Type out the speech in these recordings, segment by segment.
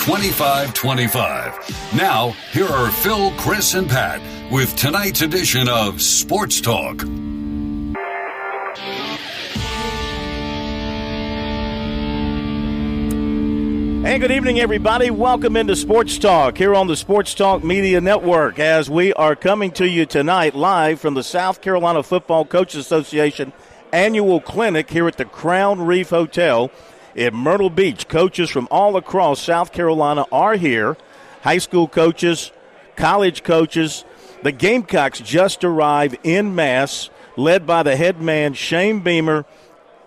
2525. Now, here are Phil, Chris, and Pat with tonight's edition of Sports Talk. Hey, good evening, everybody. Welcome into Sports Talk here on the Sports Talk Media Network as we are coming to you tonight live from the South Carolina Football Coaches Association annual clinic here at the Crown Reef Hotel in Myrtle Beach. Coaches from all across South Carolina are here high school coaches, college coaches. The Gamecocks just arrived in mass, led by the head man, Shane Beamer,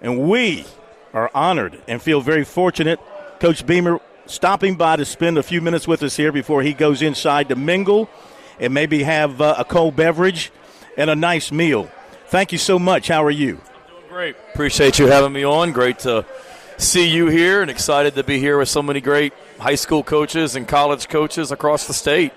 and we are honored and feel very fortunate Coach Beamer stopping by to spend a few minutes with us here before he goes inside to mingle and maybe have uh, a cold beverage and a nice meal. Thank you so much. How are you? I'm doing great. Appreciate you having me on. Great to see you here and excited to be here with so many great high school coaches and college coaches across the state.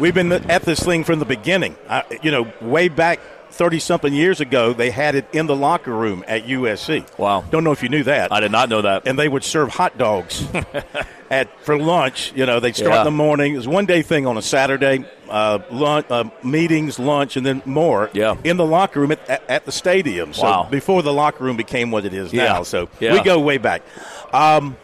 We've been at this thing from the beginning. Uh, you know, way back 30 something years ago, they had it in the locker room at USC. Wow. Don't know if you knew that. I did not know that. And they would serve hot dogs at for lunch. You know, they'd start Yeah. in the morning. It was one day thing on a Saturday, uh, lunch, uh, meetings, lunch, and then more Yeah. in the locker room at, at, at the stadium. So Wow. before the locker room became what it is Yeah. now. So Yeah. we go way back. Um,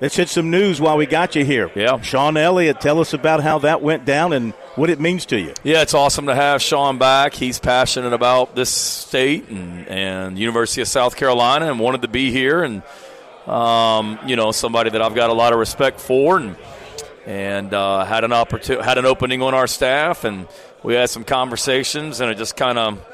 let's hit some news while we got you here. Yeah. Sean Elliott, tell us about how that went down and what it means to you. Yeah, it's awesome to have Sean back. He's passionate about this state and, and University of South Carolina and wanted to be here and um, you know, somebody that I've got a lot of respect for and and uh, had an opportunity had an opening on our staff and we had some conversations and it just kind of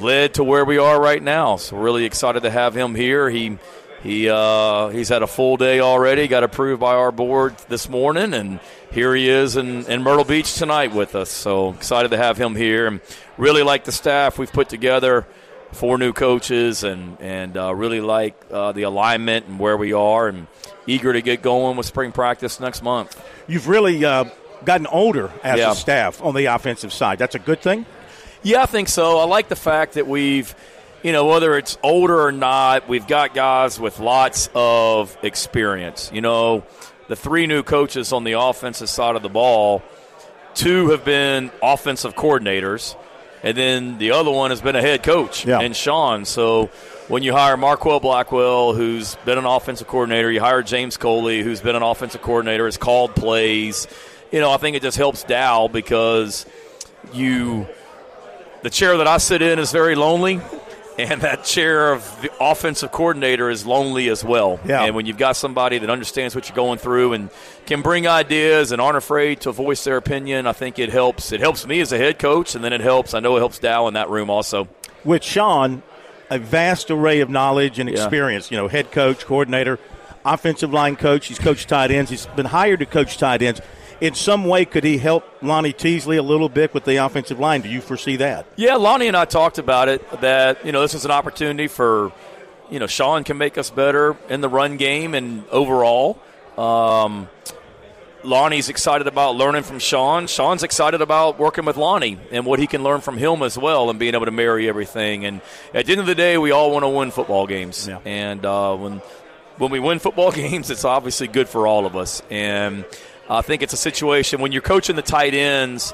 led to where we are right now. So really excited to have him here. He he uh, he's had a full day already. Got approved by our board this morning, and here he is in, in Myrtle Beach tonight with us. So excited to have him here, and really like the staff we've put together. Four new coaches, and and uh, really like uh, the alignment and where we are, and eager to get going with spring practice next month. You've really uh, gotten older as Yeah. a staff on the offensive side. That's a good thing. Yeah, I think so. I like the fact that we've, you know, whether it's older or not, we've got guys with lots of experience. You know, the three new coaches on the offensive side of the ball, two have been offensive coordinators, and then the other one has been a head coach, Yeah. and Sean. So when you hire Marquell Blackwell, who's been an offensive coordinator, you hire James Coley, who's been an offensive coordinator, has called plays. You know, I think it just helps Dow because you the chair that I sit in is very lonely, and that chair of the offensive coordinator is lonely as well. Yeah. And when you've got somebody that understands what you're going through and can bring ideas and aren't afraid to voice their opinion, I think it helps. It helps me as a head coach, and then it helps. I know it helps Dow in that room also. With Sean, a vast array of knowledge and experience. Yeah. You know, head coach, coordinator, offensive line coach. He's coached tight ends. He's been hired to coach tight ends. In some way, could he help Lonnie Teasley a little bit with the offensive line? Do you foresee that? Yeah, Lonnie and I talked about it that you know this is an opportunity for you know Sean can make us better in the run game and overall. Um, Lonnie's excited about learning from Sean. Sean's excited about working with Lonnie and what he can learn from him as well, and being able to marry everything. And at the end of the day, we all want to win football games. Yeah. And uh, when when we win football games, it's obviously good for all of us. And I think it's a situation when you're coaching the tight ends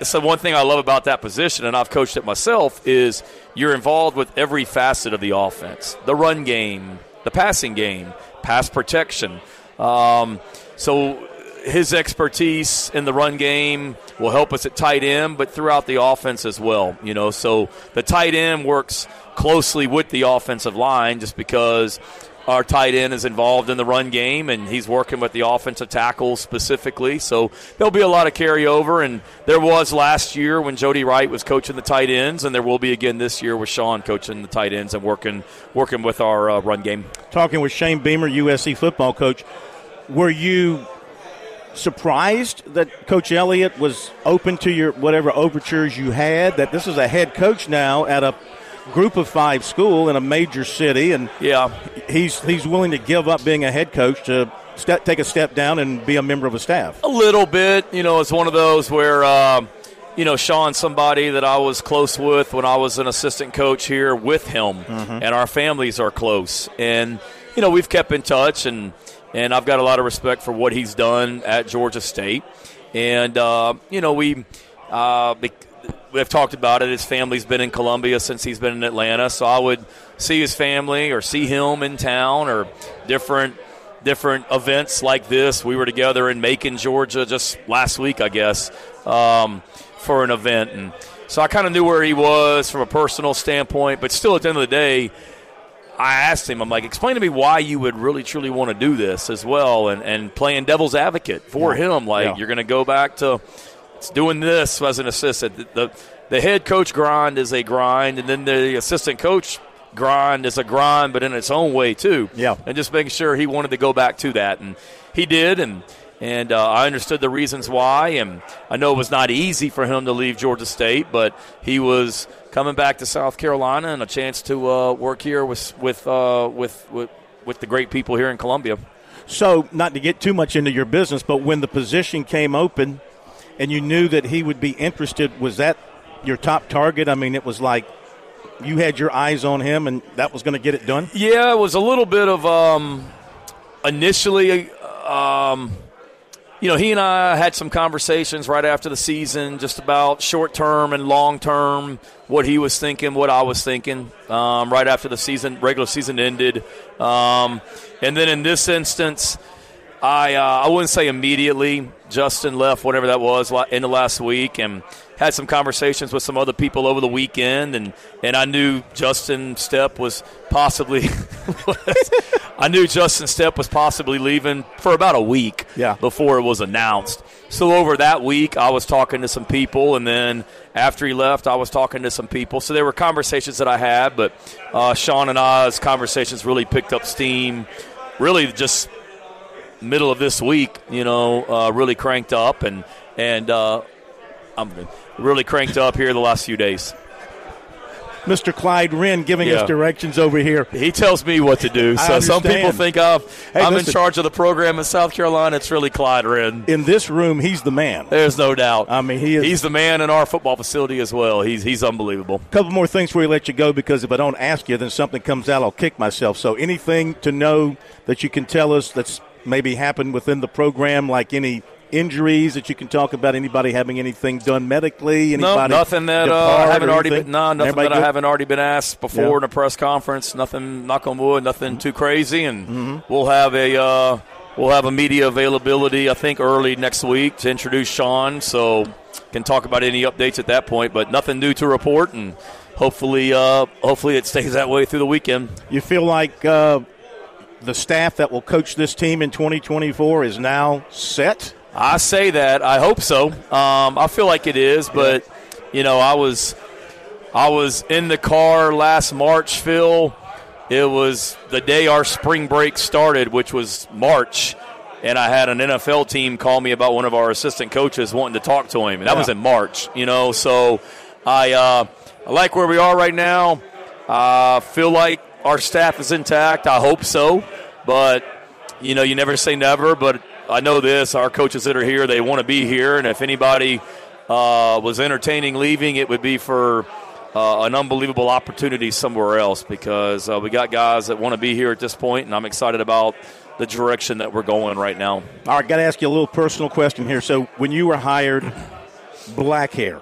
the one thing I love about that position, and I've coached it myself, is you're involved with every facet of the offense the run game, the passing game, pass protection. Um, so his expertise in the run game will help us at tight end, but throughout the offense as well. You know, so the tight end works closely with the offensive line just because our tight end is involved in the run game and he's working with the offensive tackles specifically. So there'll be a lot of carryover. And there was last year when Jody Wright was coaching the tight ends, and there will be again this year with Sean coaching the tight ends and working working with our uh, run game. Talking with Shane Beamer, USC football coach, were you surprised that Coach Elliott was open to your whatever overtures you had? That this is a head coach now at a group of five school in a major city, and yeah, he's he's willing to give up being a head coach to step, take a step down and be a member of a staff. A little bit, you know, it's one of those where. Uh, you know, Sean, somebody that I was close with when I was an assistant coach here with him, mm-hmm. and our families are close. And, you know, we've kept in touch, and, and I've got a lot of respect for what he's done at Georgia State. And, uh, you know, we. Uh, we've talked about it. His family's been in Columbia since he's been in Atlanta, so I would see his family or see him in town or different different events like this. We were together in Macon, Georgia, just last week, I guess, um, for an event, and so I kind of knew where he was from a personal standpoint. But still, at the end of the day. I asked him, I'm like, explain to me why you would really truly want to do this as well, and, and playing devil's advocate for yeah. him. Like, yeah. you're going to go back to doing this as an assistant. The, the, the head coach grind is a grind, and then the assistant coach grind is a grind, but in its own way too. Yeah, and just making sure he wanted to go back to that, and he did, and and uh, I understood the reasons why, and I know it was not easy for him to leave Georgia State, but he was coming back to South Carolina and a chance to uh, work here with with, uh, with with with the great people here in Columbia. So, not to get too much into your business, but when the position came open and you knew that he would be interested. Was that your top target? I mean, it was like you had your eyes on him, and that was going to get it done. Yeah, it was a little bit of um, initially. Um, you know, he and I had some conversations right after the season, just about short term and long term, what he was thinking, what I was thinking. Um, right after the season, regular season ended, um, and then in this instance, I uh, I wouldn't say immediately. Justin left, whatever that was, in the last week, and had some conversations with some other people over the weekend, and, and I knew Justin Stepp was possibly. I knew Justin Stepp was possibly leaving for about a week yeah. before it was announced. So over that week, I was talking to some people, and then after he left, I was talking to some people. So there were conversations that I had, but uh, Sean and I's conversations really picked up steam. Really, just middle of this week, you know, uh, really cranked up and and uh, I'm really cranked up here the last few days. Mr. Clyde Wren giving yeah. us directions over here. He tells me what to do. So some people think of hey, I'm listen, in charge of the program in South Carolina. It's really Clyde Wren. In this room, he's the man. There's no doubt. I mean, he is. He's the man in our football facility as well. He's he's unbelievable. A couple more things before we let you go, because if I don't ask you, then something comes out. I'll kick myself. So anything to know that you can tell us that's maybe happened within the program, like any injuries that you can talk about? Anybody having anything done medically? Anybody no, nothing that uh, I haven't already been. No, nothing Everybody that good? I haven't already been asked before yeah. in a press conference. Nothing. Knock on wood. Nothing mm-hmm. too crazy, and mm-hmm. we'll have a. Uh, we'll have a media availability, I think, early next week to introduce Sean, so can talk about any updates at that point. But nothing new to report, and hopefully, uh, hopefully it stays that way through the weekend. You feel like uh, the staff that will coach this team in 2024 is now set? I say that. I hope so. Um, I feel like it is, but you know, I was I was in the car last March, Phil. It was the day our spring break started, which was March, and I had an NFL team call me about one of our assistant coaches wanting to talk to him, and that yeah. was in March. You know, so I uh, I like where we are right now. I uh, feel like our staff is intact. I hope so, but you know, you never say never. But I know this: our coaches that are here, they want to be here, and if anybody uh, was entertaining leaving, it would be for uh, an unbelievable opportunity somewhere else because uh, we got guys that want to be here at this point, and I'm excited about the direction that we're going right now. All right, got to ask you a little personal question here. So, when you were hired, black hair,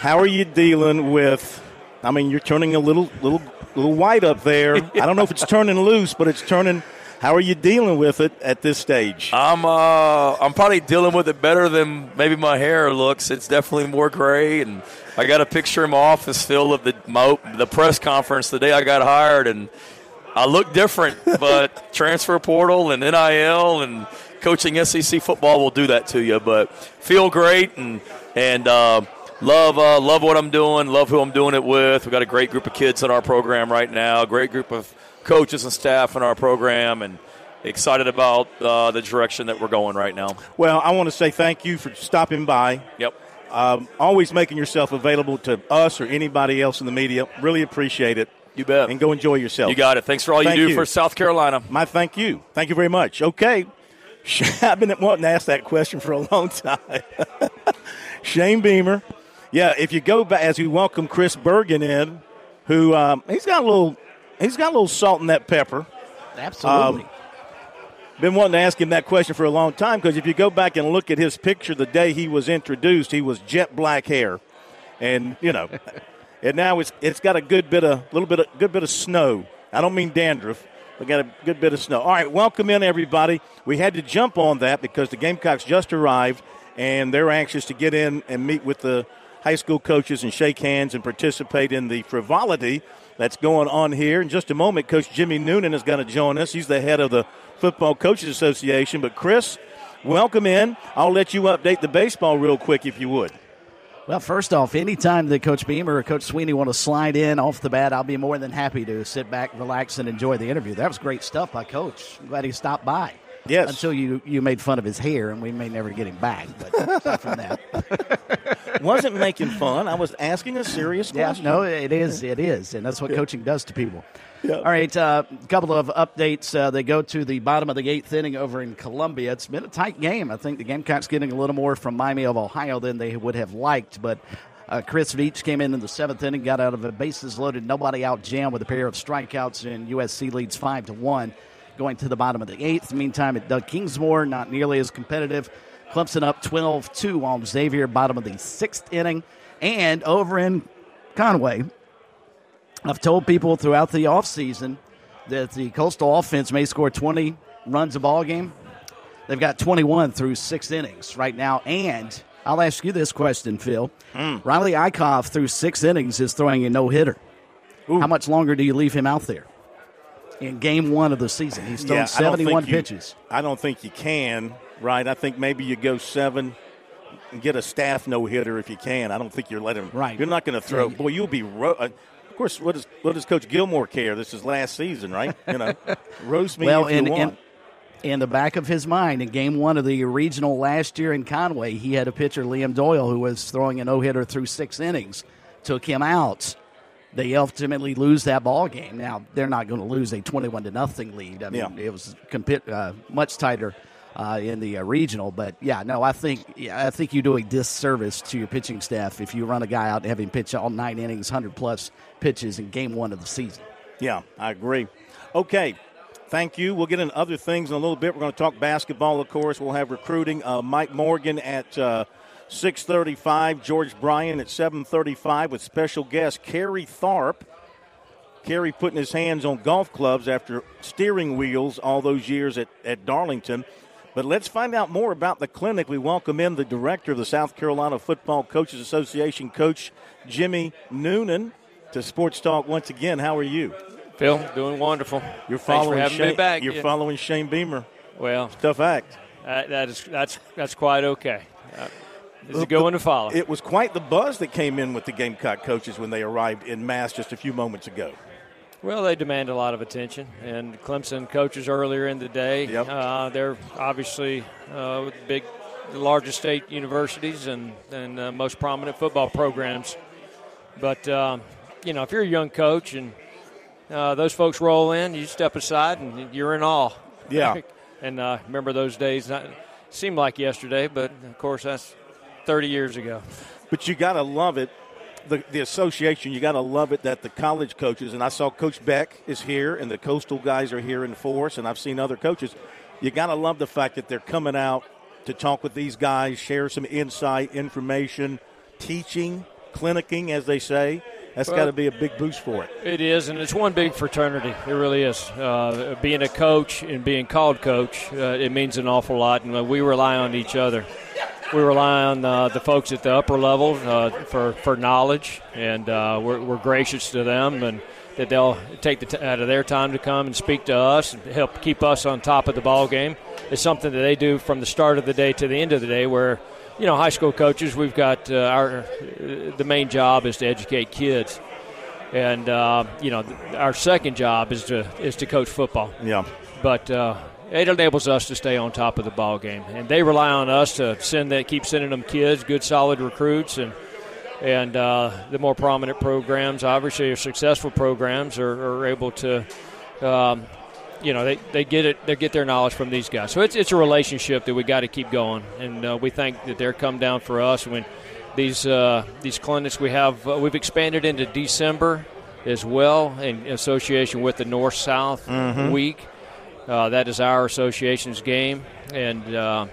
how are you dealing with? I mean, you're turning a little, little, little white up there. I don't know if it's turning loose, but it's turning how are you dealing with it at this stage? I'm uh, I'm probably dealing with it better than maybe my hair looks. It's definitely more gray, and I got a picture in my office, Phil, of the my, the press conference the day I got hired, and I look different. but transfer portal and NIL and coaching SEC football will do that to you. But feel great and and. Uh, love uh, love what I'm doing. Love who I'm doing it with. We've got a great group of kids in our program right now. Great group of coaches and staff in our program, and excited about uh, the direction that we're going right now. Well, I want to say thank you for stopping by. Yep. Um, always making yourself available to us or anybody else in the media. Really appreciate it. You bet. And go enjoy yourself. You got it. Thanks for all Thank you do you. for South Carolina. My thank you. Thank you very much. Okay. I've been wanting to ask that question for a long time. Shane Beamer. Yeah, if you go back as we welcome Chris Bergen in, who um, he's got a little he's got a little salt in that pepper. Absolutely. Um, Been wanting to ask him that question for a long time because if you go back and look at his picture the day he was introduced, he was jet black hair, and you know, and now it's it's got a good bit of little bit of good bit of snow. I don't mean dandruff. We got a good bit of snow. All right, welcome in everybody. We had to jump on that because the Gamecocks just arrived and they're anxious to get in and meet with the high school coaches and shake hands and participate in the frivolity that's going on here. In just a moment, Coach Jimmy Noonan is going to join us. He's the head of the Football Coaches Association. But Chris, welcome in. I'll let you update the baseball real quick if you would. Well, first off, anytime that Coach Beamer or Coach Sweeney want to slide in off the bat, I'll be more than happy to sit back, relax, and enjoy the interview. That was great stuff by Coach. Glad he stopped by. Yes. Until you, you made fun of his hair, and we may never get him back. But aside from that, Wasn't making fun. I was asking a serious yeah, question. no, it is, it is, and that's what coaching does to people. All right, a uh, couple of updates. Uh, they go to the bottom of the eighth inning over in Columbia. It's been a tight game. I think the Gamecocks getting a little more from Miami of Ohio than they would have liked, but. Uh, Chris Veach came in in the seventh inning, got out of a bases loaded, nobody out jam with a pair of strikeouts, and USC leads five to one, going to the bottom of the eighth. Meantime, at Doug Kingsmore, not nearly as competitive. Clemson up 12-2 on Xavier, bottom of the sixth inning, and over in Conway, I've told people throughout the offseason that the Coastal offense may score 20 runs a ball game. They've got 21 through six innings right now. And I'll ask you this question, Phil. Hmm. Riley Eikhoff, through six innings, is throwing a no hitter. How much longer do you leave him out there? In game one of the season, he's thrown Yeah, I don't think 71 you- pitches. I don't think you can, right? I think maybe you go seven and get a staff no hitter if you can. I don't think you're letting. Right. You're not going to throw. Boy, you'll be. Ro- uh, of course, what does what does Coach Gilmore care? This is last season, right? You know, roast me Well, if you want. in, in the back of his mind, in game one of the regional last year in Conway, he had a pitcher, Liam Doyle, who was throwing a no hitter through six innings, took him out. They ultimately lose that ball game. Now they're not going to lose a twenty-one to nothing lead. I mean, Yeah. it was compi- uh, much tighter uh, in the uh, regional. But yeah, no, I think yeah, I think you do a disservice to your pitching staff if you run a guy out and have him pitch all nine innings, hundred plus pitches in game one of the season. Yeah, I agree. Okay. Thank you. We'll get into other things in a little bit. We're going to talk basketball, of course. We'll have recruiting. Uh, Mike Morgan at uh, 6:35. George Bryan at 7:35 with special guest Kerry Tharp. Kerry putting his hands on golf clubs after steering wheels all those years at, at Darlington. But let's find out more about the clinic. We welcome in the director of the South Carolina Football Coaches Association, Coach Jimmy Noonan, to Sports Talk once again. How are you? Phil, doing wonderful. You're Thanks following for having Shane. me back. You're Yeah. following Shane Beamer. Well, Tough act. that, that is that's that's quite okay. Uh, it's a good one to follow. It was quite the buzz that came in with the Gamecock coaches when they arrived in mass just a few moments ago. well, they demand a lot of attention, and Clemson coaches earlier in the day. Yep. Uh, they're obviously uh, big, the largest state universities and and uh, most prominent football programs. But um, you know, if you're a young coach and uh, those folks roll in, you step aside and you're in awe. Yeah. and uh, remember those days? Not, seemed like yesterday, but of course that's 30 years ago. But you got to love it. The, the association, you got to love it that the college coaches, and I saw Coach Beck is here, and the Coastal guys are here in force, and I've seen other coaches. You got to love the fact that they're coming out to talk with these guys, share some insight, information, teaching, clinicking, as they say. That's Well- got to be a big boost for it. It is, and it's one big fraternity. It really is. Uh, being a coach and being called coach, uh, it means an awful lot, and uh, we rely on each other. We rely on uh, the folks at the upper level uh, for, for knowledge, and uh, we're, we're gracious to them, and that they'll take the t- out of their time to come and speak to us and help keep us on top of the ball game. It's something that they do from the start of the day to the end of the day, where you know, high school coaches, we've got uh, our uh, the main job is to educate kids, and uh, you know, th- our second job is to is to coach football. Yeah. But uh, it enables us to stay on top of the ball game, and they rely on us to send that, keep sending them kids, good solid recruits, and and uh, the more prominent programs, obviously, or successful programs, are, are able to. Um, you know, they, they get it. They get their knowledge from these guys. So it's, it's a relationship that we got to keep going, and uh, we think that they're come down for us when these uh, these clinics we have. Uh, we've expanded into December as well in association with the North South Mm-hmm. Week. Uh, that is our association's game, and uh,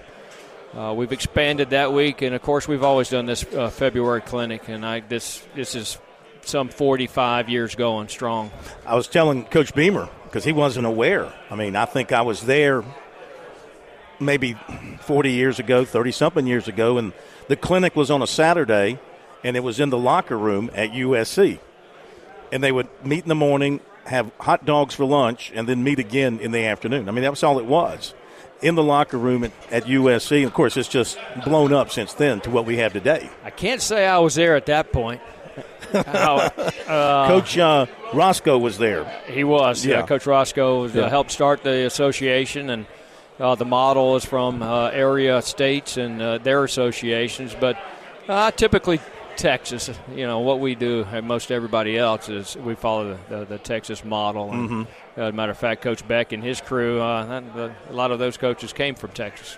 uh, we've expanded that week. And of course, we've always done this uh, February clinic, and I this this is some 45 years going strong. I was telling Coach Beamer because he wasn't aware. I mean, I think I was there maybe 40 years ago, 30 something years ago, and the clinic was on a Saturday, and it was in the locker room at USC. And they would meet in the morning, have hot dogs for lunch, and then meet again in the afternoon. I mean, that was all it was in the locker room at, at USC. Of course, it's just blown up since then to what we have today. I can't say I was there at that point. How- Coach uh, Roscoe was there. He was. Yeah. Yeah. Coach Roscoe Yeah. uh, helped start the association, and uh, the model is from uh, area states and uh, their associations. But uh, typically, Texas, you know, what we do, and most everybody else, is we follow the, the, the Texas model. And, Mm-hmm. uh, as a matter of fact, Coach Beck and his crew, uh, a lot of those coaches came from Texas.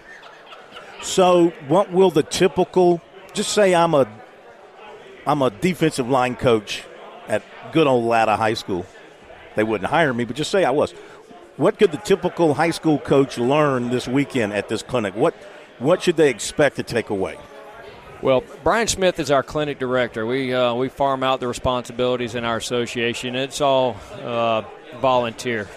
So, what will the typical? Just say I'm a, I'm a defensive line coach at good old Latta High School. They wouldn't hire me, but just say I was. What could the typical high school coach learn this weekend at this clinic? What, what should they expect to take away? Well, Brian Smith is our clinic director. We uh, we farm out the responsibilities in our association. It's all uh, volunteer,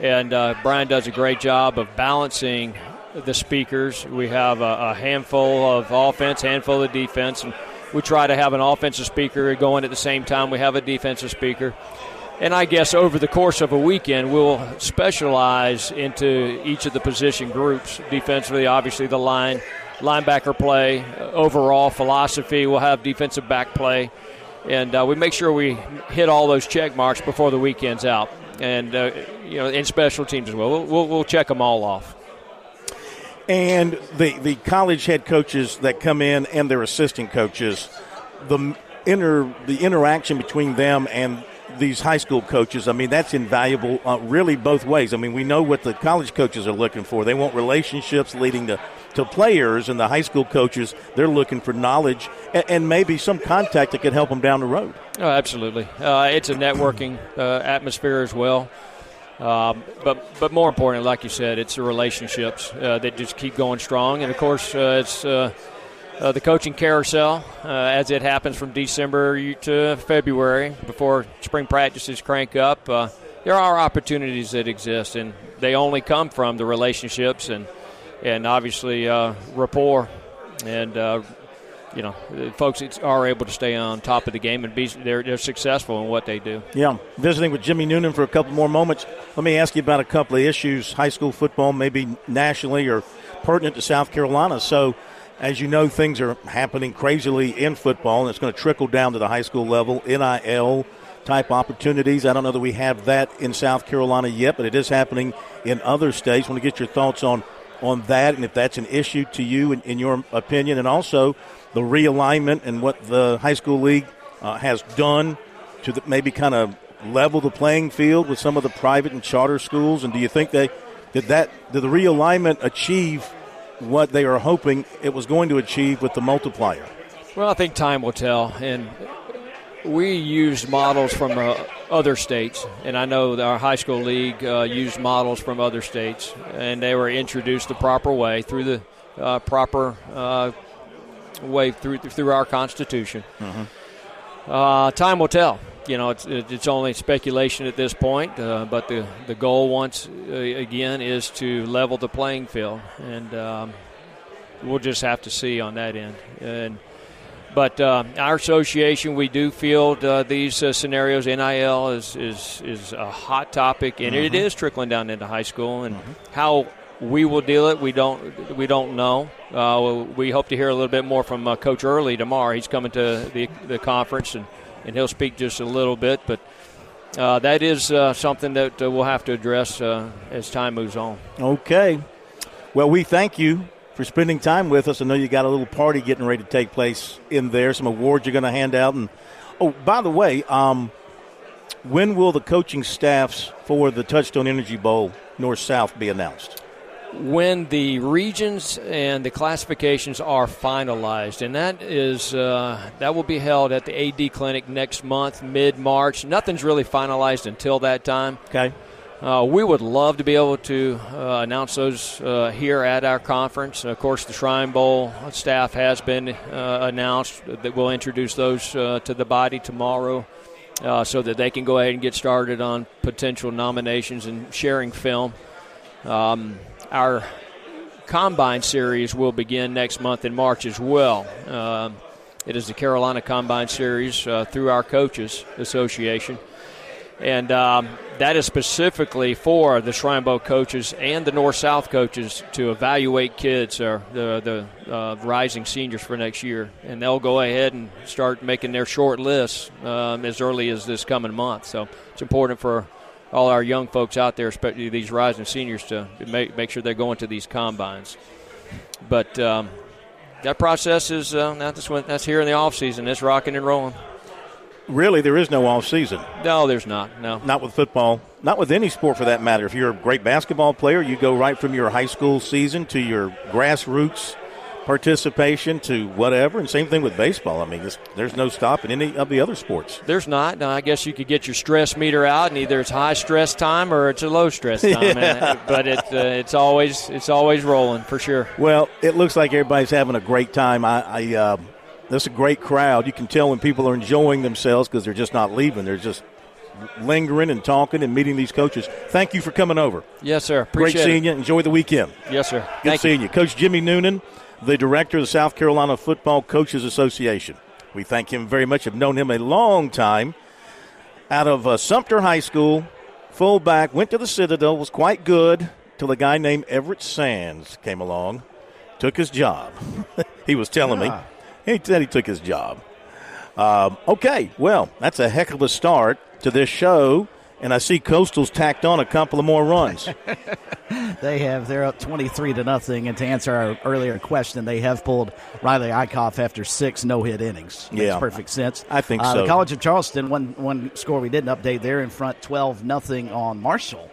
and uh, Brian does a great job of balancing the speakers. We have a, a handful of offense, handful of defense, and we try to have an offensive speaker going at the same time. We have a defensive speaker. And I guess over the course of a weekend, we'll specialize into each of the position groups. Defensively, obviously, the line, linebacker play, overall philosophy. We'll have defensive back play. And uh, we make sure we hit all those check marks before the weekend's out. And, uh, you know, in special teams as well. We'll, we'll, we'll check them all off. And the, the college head coaches that come in and their assistant coaches, the inter the interaction between them and these high school coaches, I mean, that's invaluable, uh, really both ways. I mean, we know what the college coaches are looking for. They want relationships leading to, to players, and the high school coaches, they're looking for knowledge and, and maybe some contact that could help them down the road. Oh, absolutely. Uh, it's a networking uh, atmosphere as well. Um, but but more importantly, like you said, it's the relationships uh, that just keep going strong. And of course, uh, it's uh, uh, the coaching carousel uh, as it happens from December to February before spring practices crank up. Uh, there are opportunities that exist, and they only come from the relationships and and obviously rapport and you know, folks are able to stay on top of the game and be they're, they're successful in what they do. Yeah, visiting with Jimmy Noonan for a couple more moments. Let me ask you about a couple of issues, high school football, maybe nationally or pertinent to South Carolina. So, as you know, things are happening crazily in football, and it's going to trickle down to the high school level, NIL type opportunities. I don't know that we have that in South Carolina yet, but it is happening in other states. want to get your thoughts on on that, and if that's an issue to you, in, in your opinion, and also the realignment and what the high school league uh, has done to the, maybe kind of level the playing field with some of the private and charter schools. And do you think they did that? Did the realignment achieve what they are hoping it was going to achieve with the multiplier? Well, I think time will tell, and we used models from uh, other states, and I know our high school league uh, used models from other states, and they were introduced the proper way through the uh, proper uh, way through through our Constitution. Uh, time will tell. You know, it's it's only speculation at this point, uh, but the the goal once uh, again is to level the playing field, and um, we'll just have to see on that end. And but uh, our association, we do field uh, these uh, scenarios. NIL is, is is a hot topic, and it is trickling down into high school. And how we will deal it, we don't we don't know. Uh, we hope to hear a little bit more from uh, Coach Early tomorrow. He's coming to the the conference, and, and he'll speak just a little bit. But uh, that is uh, something that uh, we'll have to address uh, as time moves on. Okay. Well, we thank you for spending time with us. I know you got a little party getting ready to take place in there, some awards you're going to hand out. And oh, by the way, um, when will the coaching staffs for the Touchstone Energy Bowl North South be announced? when the regions and the classifications are finalized, and that is uh, that will be held at the AD clinic next month, mid March. Nothing's really finalized until that time. Okay. Uh, we would love to be able to uh, announce those uh, here at our conference. Of course, the Shrine Bowl staff has been uh, announced that we'll introduce those uh, to the body tomorrow. so that they can go ahead and get started on potential nominations and sharing film. Um, our Combine Series will begin next month in March as well. Uh, it is the Carolina Combine Series uh, through our Coaches Association. And um, that is specifically for the Shrine Bowl coaches and the North South coaches to evaluate kids, or the, the uh, rising seniors for next year. And they'll go ahead and start making their short lists um, as early as this coming month. So it's important for all our young folks out there, especially these rising seniors, to make, make sure they're going to these combines. But um, that process is uh, that's, that's here in the off season. It's rocking and rolling. Really, there is no off season. No, there's not. No, not with football. Not with any sport for that matter. If you're a great basketball player, you go right from your high school season to your grassroots participation to whatever. And same thing with baseball. I mean, this, there's no stopping any of the other sports. There's not. Now, I guess you could get your stress meter out, and either it's high stress time or it's a low stress time. yeah. and, but it, uh, it's always it's always rolling for sure. Well, it looks like everybody's having a great time. I. I uh, this is a great crowd. You can tell when people are enjoying themselves because they're just not leaving. They're just lingering and talking and meeting these coaches. Thank you for coming over. Yes, sir. Appreciate Great seeing it. you. Enjoy the weekend. Yes, sir. Good Thank seeing you. you. Coach Jimmy Noonan, the director of the South Carolina Football Coaches Association. We thank him very much. Have known him a long time. Out of uh, Sumter High School, fullback, went to the Citadel, was quite good till a guy named Everett Sands came along, took his job. he was telling yeah. me. He said he took his job. Um, okay, well, that's a heck of a start to this show and I see Coastal's tacked on a couple of more runs. they have. They're up 23 to nothing. And to answer our earlier question, they have pulled Riley Eikhoff after six no hit innings. Makes yeah, perfect sense. I think uh, so. The College of Charleston, one, one score we didn't update, they're in front 12 nothing on Marshall.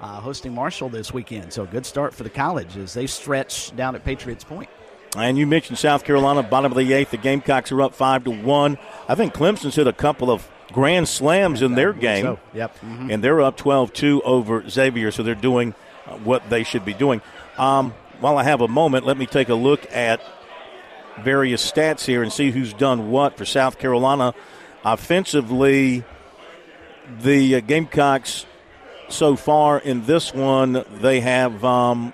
Uh, hosting Marshall this weekend. So good start for the college as they stretch down at Patriots Point. And you mentioned South Carolina, bottom of the eighth. The Gamecocks are up five to one. I think Clemson's hit a couple of grand slams in their game. So, yep. Mm-hmm. And they're up 12 2 over Xavier, so they're doing uh, what they should be doing. Um, while I have a moment, let me take a look at various stats here and see who's done what for South Carolina. Offensively, the uh, Gamecocks so far in this one, they have um,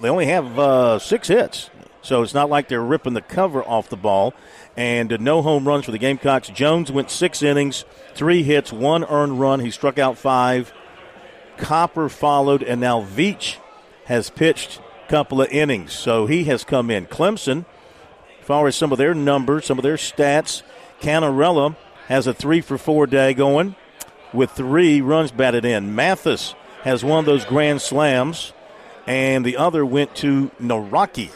they only have uh, six hits, so it's not like they're ripping the cover off the ball and uh, no home runs for the Gamecocks. Jones went six innings, three hits, one earned run. He struck out five. Copper followed, and now Veach has pitched a couple of innings, so he has come in. Clemson, as far as some of their numbers, some of their stats, Cannarella has a three for four day going with three runs batted in. Mathis has one of those grand slams, and the other went to Naraki,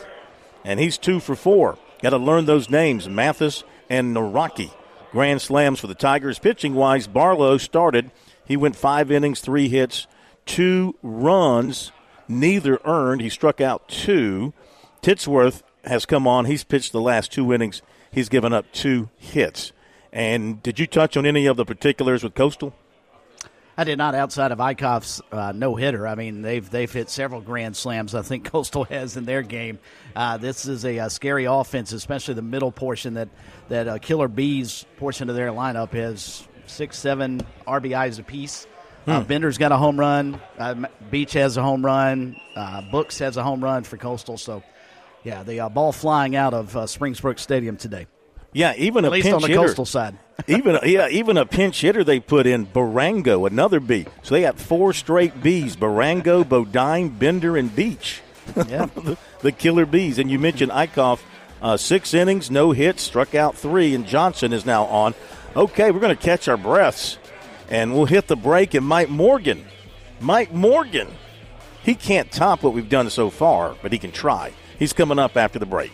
and he's two for four. Got to learn those names, Mathis and Naraki. Grand slams for the Tigers. Pitching wise, Barlow started. He went five innings, three hits, two runs, neither earned. He struck out two. Titsworth has come on. He's pitched the last two innings. He's given up two hits. And did you touch on any of the particulars with Coastal? I did not. Outside of Eikhoff's uh, no hitter, I mean they've they've hit several grand slams. I think Coastal has in their game. Uh, this is a, a, scary offense, especially the middle portion that that uh, Killer Bees portion of their lineup has six seven RBIs apiece. Uh, hmm. Bender's got a home run. Uh, Beach has a home run. Uh, Books has a home run for Coastal. So, yeah, the ball flying out of Springs Brooks Stadium today. Yeah, even At a least pinch on the hitter. coastal side. Even yeah, even a pinch hitter they put in Barango, another B. So they got four straight Bs: Barango, Bodine, Bender, and Beach. Yeah, the, the, killer bees. And you mentioned Eikhoff, uh, six innings, no hits, struck out three, and Johnson is now on. Okay, we're going to catch our breaths And we'll hit the break, and Mike Morgan, Mike Morgan, he can't top what we've done so far, but he can try. He's coming up after the break.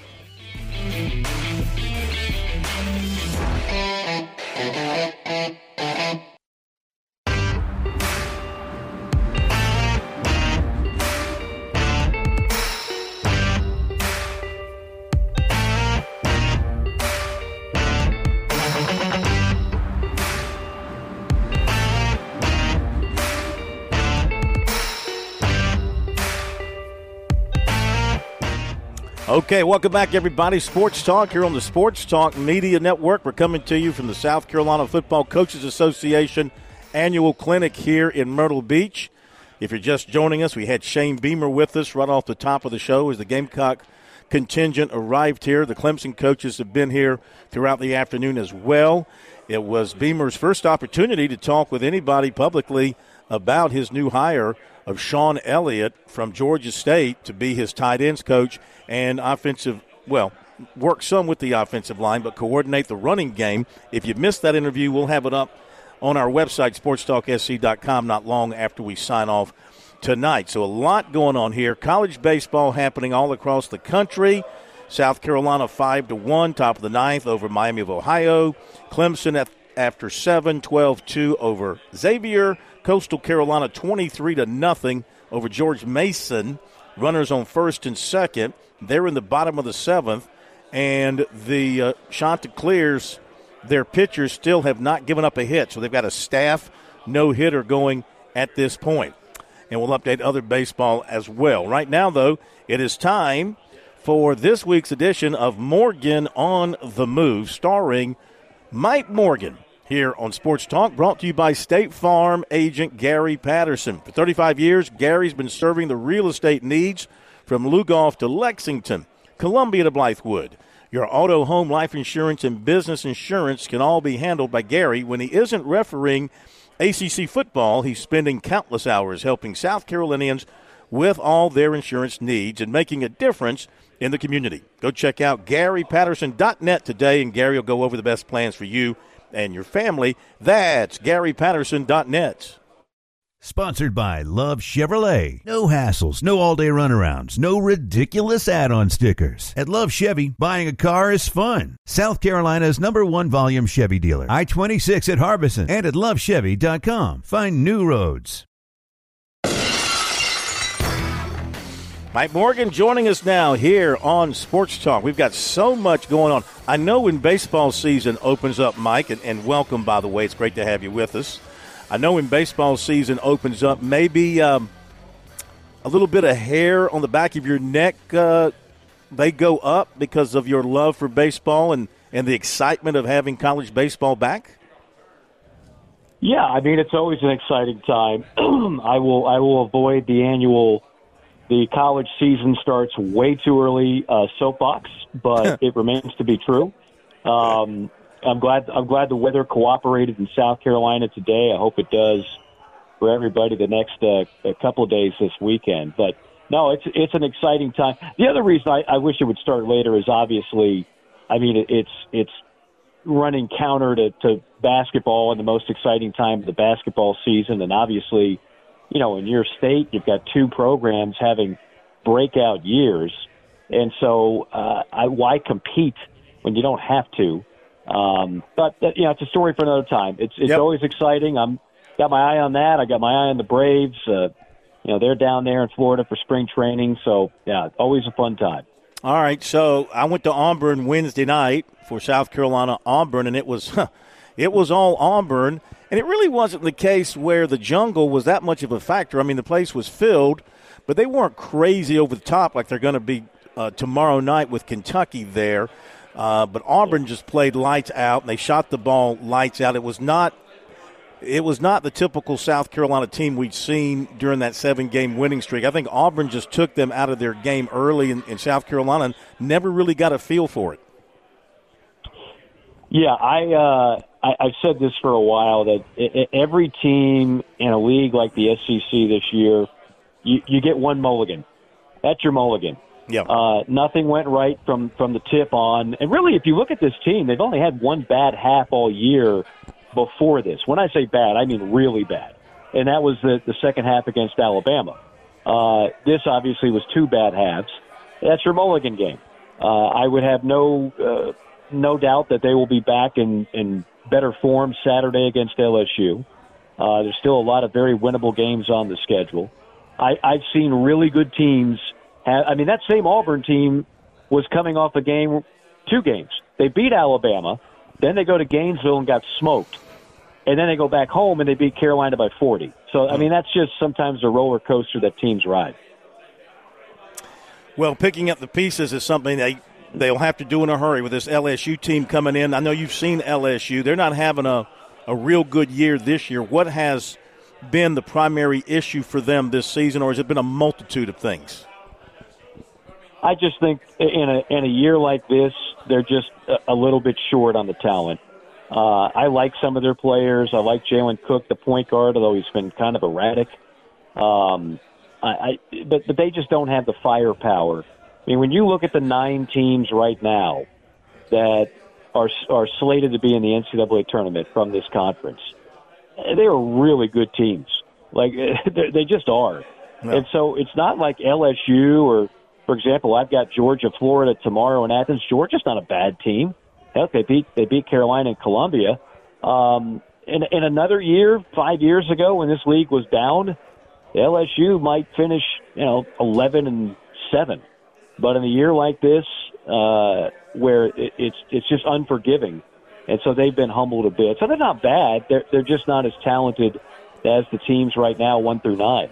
Okay, welcome back, everybody. Sports Talk here on the Sports Talk Media Network. We're coming to you from the South Carolina Football Coaches Association annual clinic here in Myrtle Beach. If you're just joining us, we had Shane Beamer with us right off the top of the show as the Gamecock contingent arrived here. The Clemson coaches have been here throughout the afternoon as well. It was Beamer's first opportunity to talk with anybody publicly about his new hire of Sean Elliott from Georgia State to be his tight ends coach and offensive, well, work some with the offensive line, but coordinate the running game. If you missed that interview, we'll have it up on our website, sportstalksc.com, not long after we sign off tonight. So a lot going on here. College baseball happening all across the country. South Carolina 5 to 1, top of the ninth over Miami of Ohio. Clemson at, after 7, 12 2 over Xavier. Coastal Carolina 23 to nothing over George Mason. Runners on first and second. They're in the bottom of the seventh, and the uh, Chanticleers, their pitchers still have not given up a hit, so they've got a staff no hitter going at this point. And we'll update other baseball as well. Right now, though, it is time for this week's edition of Morgan on the Move, starring Mike Morgan here on Sports Talk, brought to you by State Farm agent Gary Patterson. For 35 years, Gary's been serving the real estate needs from Lugoff to Lexington, Columbia to Blythewood. Your auto, home, life insurance, and business insurance can all be handled by Gary. When he isn't refereeing ACC football, he's spending countless hours helping South Carolinians with all their insurance needs and making a difference in the community. Go check out GaryPatterson.net today, and Gary will go over the best plans for you and your family. That's GaryPatterson.net. Sponsored by Love Chevrolet. No hassles, no all day runarounds, no ridiculous add on stickers. At Love Chevy, buying a car is fun. South Carolina's number one volume Chevy dealer. I 26 at Harbison and at lovechevy.com. Find new roads. Mike Morgan joining us now here on Sports Talk. We've got so much going on. I know when baseball season opens up, Mike, and, and welcome, by the way. It's great to have you with us. I know when baseball season opens up, maybe um, a little bit of hair on the back of your neck uh, they go up because of your love for baseball and, and the excitement of having college baseball back. Yeah, I mean it's always an exciting time. I will I will avoid the annual the college season starts way too early uh, soapbox, but it remains to be true. Um, I'm glad I'm glad the weather cooperated in South Carolina today. I hope it does for everybody the next uh, couple of days this weekend. But no, it's it's an exciting time. The other reason I, I wish it would start later is obviously, I mean, it, it's it's running counter to, to basketball and the most exciting time of the basketball season, and obviously, you know, in your state you've got two programs having breakout years, and so uh, I, why compete when you don't have to? Um, but that, you know, it's a story for another time. It's it's yep. always exciting. I'm got my eye on that. I got my eye on the Braves. Uh, you know, they're down there in Florida for spring training. So yeah, always a fun time. All right. So I went to Auburn Wednesday night for South Carolina Auburn, and it was it was all Auburn, and it really wasn't the case where the jungle was that much of a factor. I mean, the place was filled, but they weren't crazy over the top like they're going to be uh, tomorrow night with Kentucky there. Uh, but Auburn just played lights out. And they shot the ball lights out. It was not. It was not the typical South Carolina team we'd seen during that seven-game winning streak. I think Auburn just took them out of their game early in, in South Carolina and never really got a feel for it. Yeah, I, uh, I I've said this for a while that it, every team in a league like the SEC this year, you, you get one mulligan. That's your mulligan. Yeah. Uh, nothing went right from from the tip on, and really, if you look at this team, they've only had one bad half all year before this. When I say bad, I mean really bad. And that was the, the second half against Alabama. Uh, this obviously was two bad halves. That's your mulligan game. Uh, I would have no uh, no doubt that they will be back in, in better form Saturday against LSU. Uh, there's still a lot of very winnable games on the schedule. I, I've seen really good teams. Have, I mean, that same Auburn team was coming off a game, two games. They beat Alabama, then they go to Gainesville and got smoked, and then they go back home and they beat Carolina by 40. So, I mean, that's just sometimes a roller coaster that teams ride. Well, picking up the pieces is something they they'll have to do in a hurry with this LSU team coming in. I know you've seen LSU; they're not having a a real good year this year. What has been the primary issue for them this season, or has it been a multitude of things? I just think in a in a year like this, they're just a, little bit short on the talent. Uh, I like some of their players. I like Jalen Cook, the point guard, although he's been kind of erratic. Um, I, I but but they just don't have the firepower. I mean, when you look at the nine teams right now that are are slated to be in the NCAA tournament from this conference, they are really good teams. Like they just are. No. And so it's not like LSU or, for example, I've got Georgia, Florida tomorrow in Athens. Georgia's not a bad team. Heck, they beat they beat Carolina and Columbia. Um, in, in another year, five years ago, when this league was down, LSU might finish, you know, eleven and seven. But in a year like this, uh, where it, it's it's just unforgiving, and so they've been humbled a bit. So they're not bad. They're they're just not as talented as the teams right now, one through nine.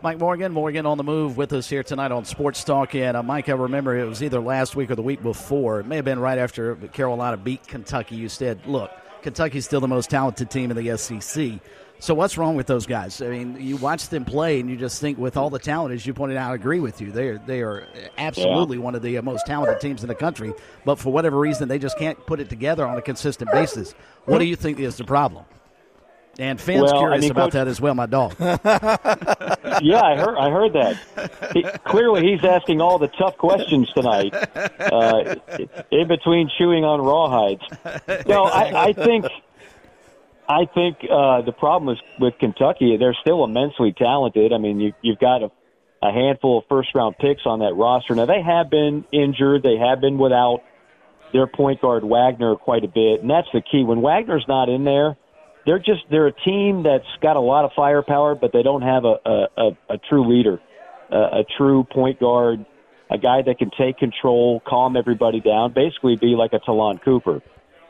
Mike Morgan, Morgan on the move with us here tonight on Sports Talk. And uh, Mike, I remember it was either last week or the week before. It may have been right after Carolina beat Kentucky. You said, look, Kentucky's still the most talented team in the SEC. So what's wrong with those guys? I mean, you watch them play, and you just think, with all the talent, as you pointed out, I agree with you. They are they are absolutely yeah. one of the uh, most talented teams in the country. But for whatever reason, they just can't put it together on a consistent basis. What do you think is the problem? And fans well, curious I mean, about Coach, that as well. My dog. yeah, I heard. I heard that. He, clearly, he's asking all the tough questions tonight, uh, in between chewing on rawhides. No, I, I think I think uh, the problem is with Kentucky. They're still immensely talented. I mean, you, you've got a, a handful of first round picks on that roster. Now they have been injured. They have been without their point guard Wagner quite a bit, and that's the key. When Wagner's not in there, they're just they're a team that's got a lot of firepower, but they don't have a a, a, a true leader, a, a true point guard, a guy that can take control, calm everybody down, basically be like a Ta'Lon Cooper.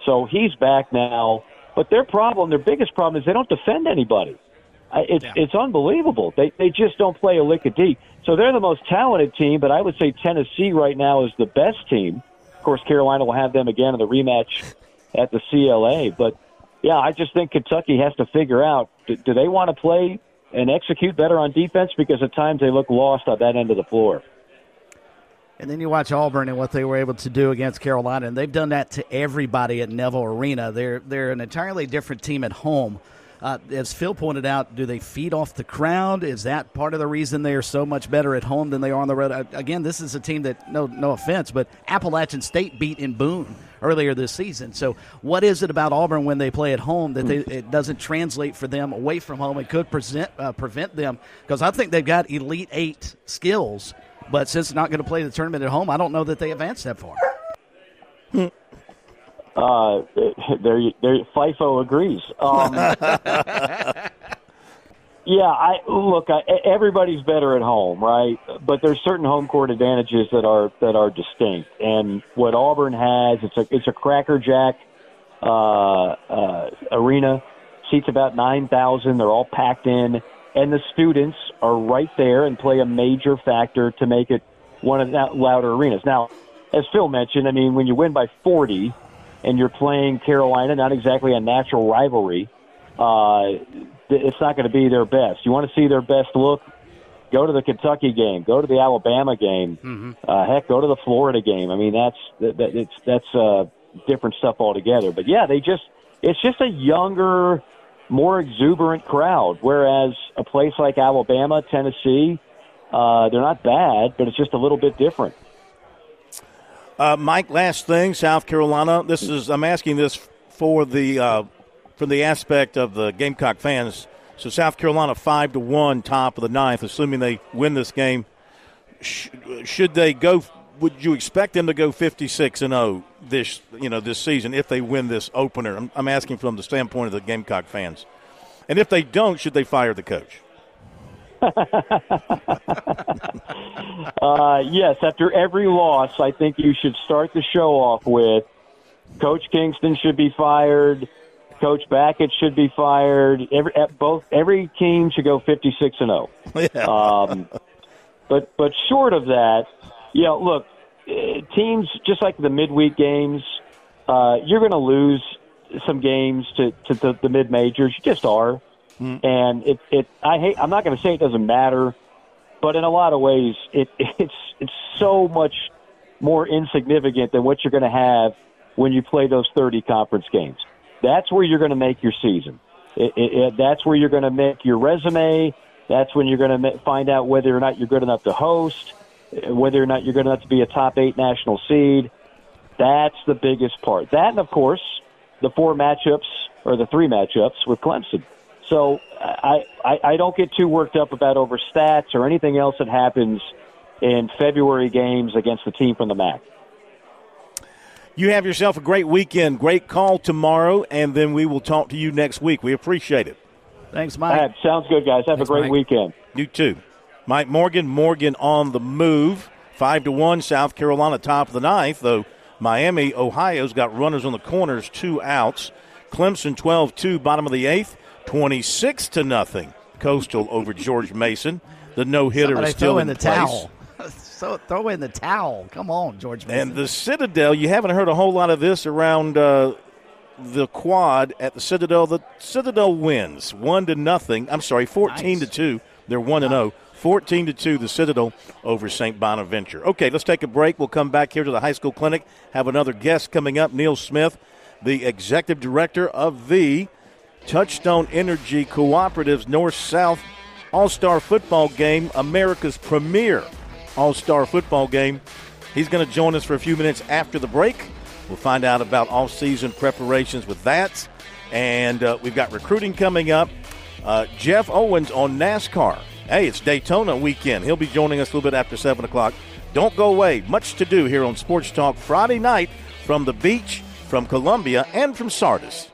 So he's back now but their problem, their biggest problem, is they don't defend anybody. It's yeah. it's unbelievable. They they just don't play a lick of D. So they're the most talented team, but I would say Tennessee right now is the best team. Of course, Carolina will have them again in the rematch at the CLA. But yeah, I just think Kentucky has to figure out do, do they want to play and execute better on defense because at times they look lost on that end of the floor. And then you watch Auburn and what they were able to do against Carolina, and they've done that to everybody at Neville Arena. They're they're an entirely different team at home. Uh, as Phil pointed out, do they feed off the crowd? Is that part of the reason they are so much better at home than they are on the road? Uh, again, this is a team that no no offense, but Appalachian State beat in Boone earlier this season. So, what is it about Auburn when they play at home that they, it doesn't translate for them away from home and could present uh, prevent them? Because I think they've got elite eight skills but since they're not going to play the tournament at home, I don't know that they advanced that far. Uh, there, there, FIFO agrees. Um, yeah, I look. I, everybody's better at home, right? But there's certain home court advantages that are that are distinct. And what Auburn has, it's a it's a crackerjack uh, uh, arena. Seats about nine thousand. They're all packed in and the students are right there and play a major factor to make it one of the louder arenas. Now, as Phil mentioned, I mean, when you win by 40 and you're playing Carolina, not exactly a natural rivalry, uh, it's not going to be their best. You want to see their best look? Go to the Kentucky game. Go to the Alabama game. Mm-hmm. Uh, heck, go to the Florida game. I mean, that's that, that, it's that's uh, different stuff altogether. But yeah, they just it's just a younger more exuberant crowd. Whereas a place like Alabama, Tennessee, uh, they're not bad, but it's just a little bit different. Uh, Mike, last thing, South Carolina. This is I'm asking this for the uh, from the aspect of the Gamecock fans. So South Carolina five to one, top of the ninth, assuming they win this game. Sh- should they go? Would you expect them to go fifty six and zero this you know this season if they win this opener? I'm, I'm asking from the standpoint of the Gamecock fans. And if they don't, should they fire the coach? uh, yes, after every loss, I think you should start the show off with Coach Kingston should be fired. Coach Backett should be fired. Every both every team should go fifty six and zero. Oh. Um, but but short of that, yeah. Look, eh, teams just like the midweek games, uh, you're going to lose some games to to the, the mid majors. You just are. Mm. And it, it, I hate. I'm not going to say it doesn't matter, but in a lot of ways, it, it's it's so much more insignificant than what you're going to have when you play those 30 conference games. That's where you're going to make your season. It, it, it, that's where you're going to make your resume. That's when you're going to find out whether or not you're good enough to host, whether or not you're going to have to be a top eight national seed. That's the biggest part. That, and of course, the four matchups or the three matchups with Clemson. So I, I, I don't get too worked up about over stats or anything else that happens in February games against the team from the MAC. You have yourself a great weekend. Great call tomorrow, and then we will talk to you next week. We appreciate it. Thanks, Mike. Right, sounds good, guys. Have Thanks, a great Mike. weekend. You too. Mike Morgan, Morgan on the move. Five to one, South Carolina top of the ninth, though Miami, Ohio's got runners on the corners, two outs. Clemson 12 2, bottom of the eighth. 26 to nothing. Coastal over George Mason. The no hitter is still in, in the place. towel. so throw in the towel. Come on, George Mason. And the Citadel, you haven't heard a whole lot of this around uh, the quad at the Citadel. The Citadel wins one to nothing. I'm sorry, 14 nice. to two. They're one to zero. 14 to 2 the Citadel over St. Bonaventure. Okay, let's take a break. We'll come back here to the high school clinic. Have another guest coming up, Neil Smith, the executive director of the Touchstone Energy Cooperative's North South All Star Football Game, America's premier All Star Football Game. He's going to join us for a few minutes after the break. We'll find out about off season preparations with that. And uh, we've got recruiting coming up. Uh, Jeff Owens on NASCAR. Hey, it's Daytona weekend. He'll be joining us a little bit after 7 o'clock. Don't go away. Much to do here on Sports Talk Friday night from the beach, from Columbia, and from Sardis.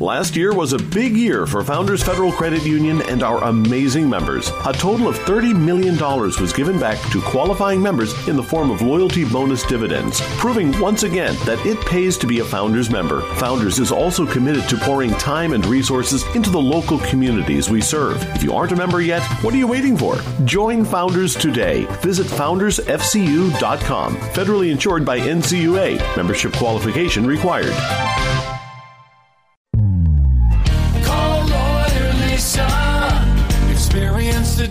Last year was a big year for Founders Federal Credit Union and our amazing members. A total of $30 million was given back to qualifying members in the form of loyalty bonus dividends, proving once again that it pays to be a Founders member. Founders is also committed to pouring time and resources into the local communities we serve. If you aren't a member yet, what are you waiting for? Join Founders today. Visit foundersfcu.com. Federally insured by NCUA. Membership qualification required.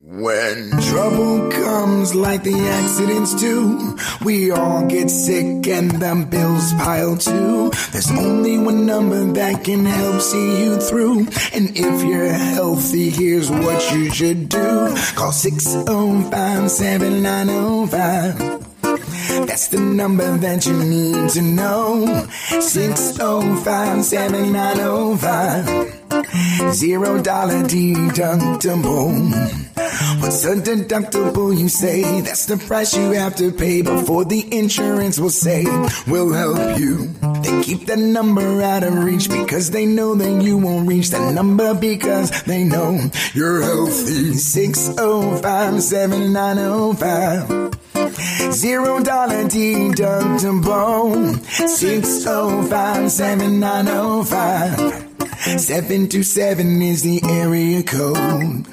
When trouble comes like the accidents do, we all get sick and the bills pile too. There's only one number that can help see you through. And if you're healthy, here's what you should do. Call 605 7905. That's the number that you need to know. 605 7905. Zero dollar deductible. What's a deductible, you say? That's the price you have to pay before the insurance will say, we'll help you. They keep that number out of reach because they know that you won't reach that number because they know you're healthy. 605 7905. Zero dollar deductible. 605 7905. 727 is the area code.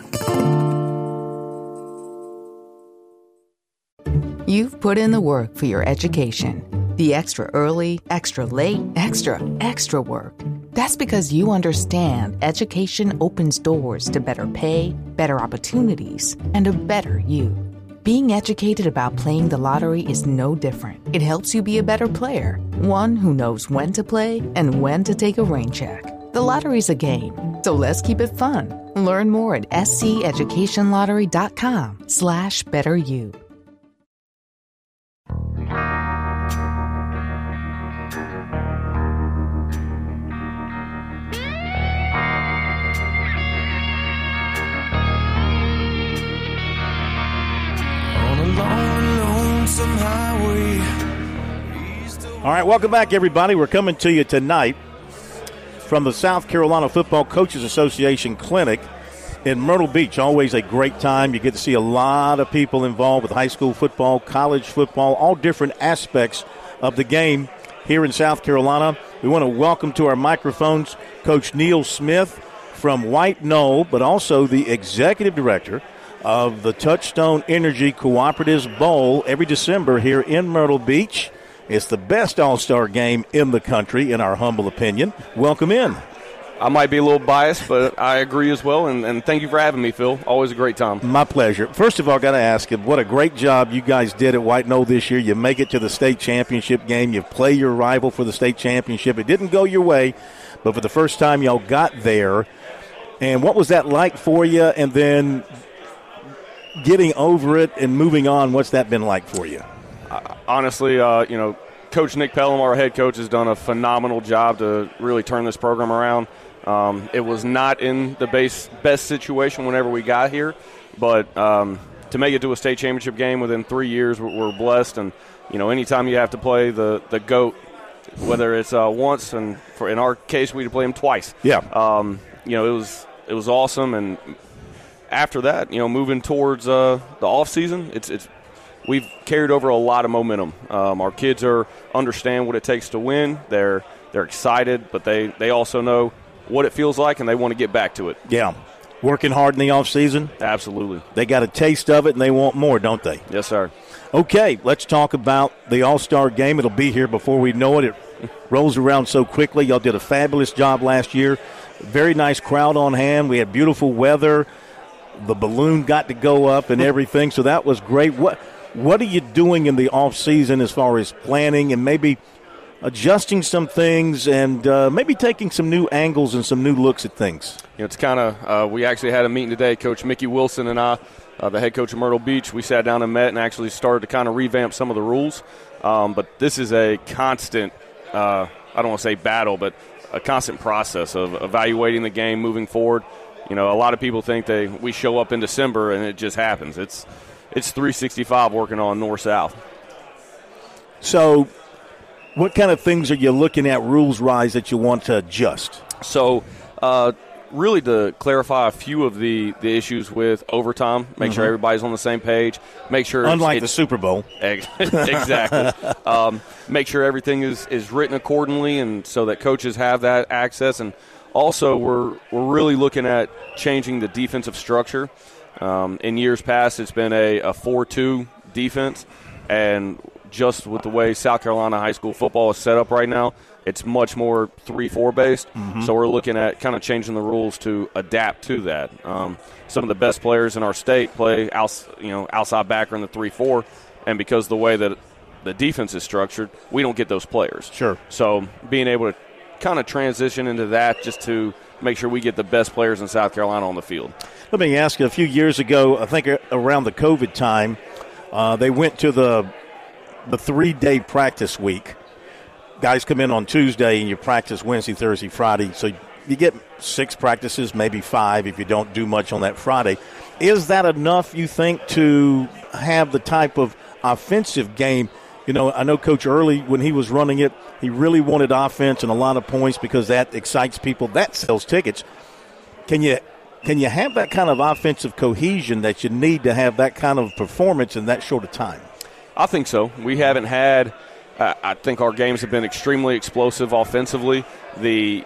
You've put in the work for your education. The extra early, extra late, extra, extra work. That's because you understand education opens doors to better pay, better opportunities, and a better you. Being educated about playing the lottery is no different. It helps you be a better player, one who knows when to play and when to take a rain check. The lottery's a game, so let's keep it fun. Learn more at sceducationlottery.com slash better you. All right, welcome back, everybody. We're coming to you tonight from the South Carolina Football Coaches Association Clinic in Myrtle Beach. Always a great time. You get to see a lot of people involved with high school football, college football, all different aspects of the game here in South Carolina. We want to welcome to our microphones Coach Neil Smith from White Knoll, but also the executive director of the Touchstone Energy Cooperatives Bowl every December here in Myrtle Beach. It's the best All Star game in the country, in our humble opinion. Welcome in. I might be a little biased, but I agree as well. And, and thank you for having me, Phil. Always a great time. My pleasure. First of all, got to ask you, what a great job you guys did at White Knoll this year. You make it to the state championship game. You play your rival for the state championship. It didn't go your way, but for the first time, y'all got there. And what was that like for you? And then getting over it and moving on, what's that been like for you? Honestly, uh, you know, Coach Nick Pelham, our head coach, has done a phenomenal job to really turn this program around. Um, it was not in the base, best situation whenever we got here, but um, to make it to a state championship game within three years, we're, we're, blessed. And you know, anytime you have to play the the goat, whether it's uh, once and for in our case, we had to play him twice. Yeah. Um, you know, it was it was awesome. And after that, you know, moving towards uh, the off season, it's it's we've carried over a lot of momentum. Um, our kids are understand what it takes to win. They're they're excited, but they they also know what it feels like, and they want to get back to it. Yeah, working hard in the off season. Absolutely, they got a taste of it, and they want more, don't they? Yes, sir. Okay, let's talk about the All Star game. It'll be here before we know it. It rolls around so quickly. Y'all did a fabulous job last year. Very nice crowd on hand. We had beautiful weather. The balloon got to go up and everything, so that was great. What what are you doing in the off season as far as planning and maybe adjusting some things and uh, maybe taking some new angles and some new looks at things? You know, it's kind of uh, we actually had a meeting today. Coach Mickey Wilson and I, uh, the head coach of Myrtle Beach, we sat down and met and actually started to kind of revamp some of the rules. Um, but this is a constant. Uh, I don't want to say battle, but a constant process of evaluating the game moving forward. You know, a lot of people think they we show up in December and it just happens. It's it's 365 working on north south. So, what kind of things are you looking at rules wise that you want to adjust? So, uh, really to clarify a few of the, the issues with overtime, make mm-hmm. sure everybody's on the same page, make sure unlike the Super Bowl, exactly. um, make sure everything is, is written accordingly, and so that coaches have that access. And also, we're we're really looking at changing the defensive structure. Um, in years past, it's been a, a 4 2 defense, and just with the way South Carolina high school football is set up right now, it's much more 3 4 based. Mm-hmm. So we're looking at kind of changing the rules to adapt to that. Um, some of the best players in our state play outs, you know, outside backer in the 3 4, and because the way that the defense is structured, we don't get those players. Sure. So being able to kind of transition into that just to make sure we get the best players in South Carolina on the field. Let me ask you a few years ago, I think around the COVID time, uh, they went to the the three day practice week. Guys come in on Tuesday and you practice Wednesday, Thursday, Friday. So you get six practices, maybe five if you don't do much on that Friday. Is that enough, you think, to have the type of offensive game? You know, I know Coach Early, when he was running it, he really wanted offense and a lot of points because that excites people. That sells tickets. Can you can you have that kind of offensive cohesion that you need to have that kind of performance in that short of time? I think so. We haven't had. Uh, I think our games have been extremely explosive offensively. The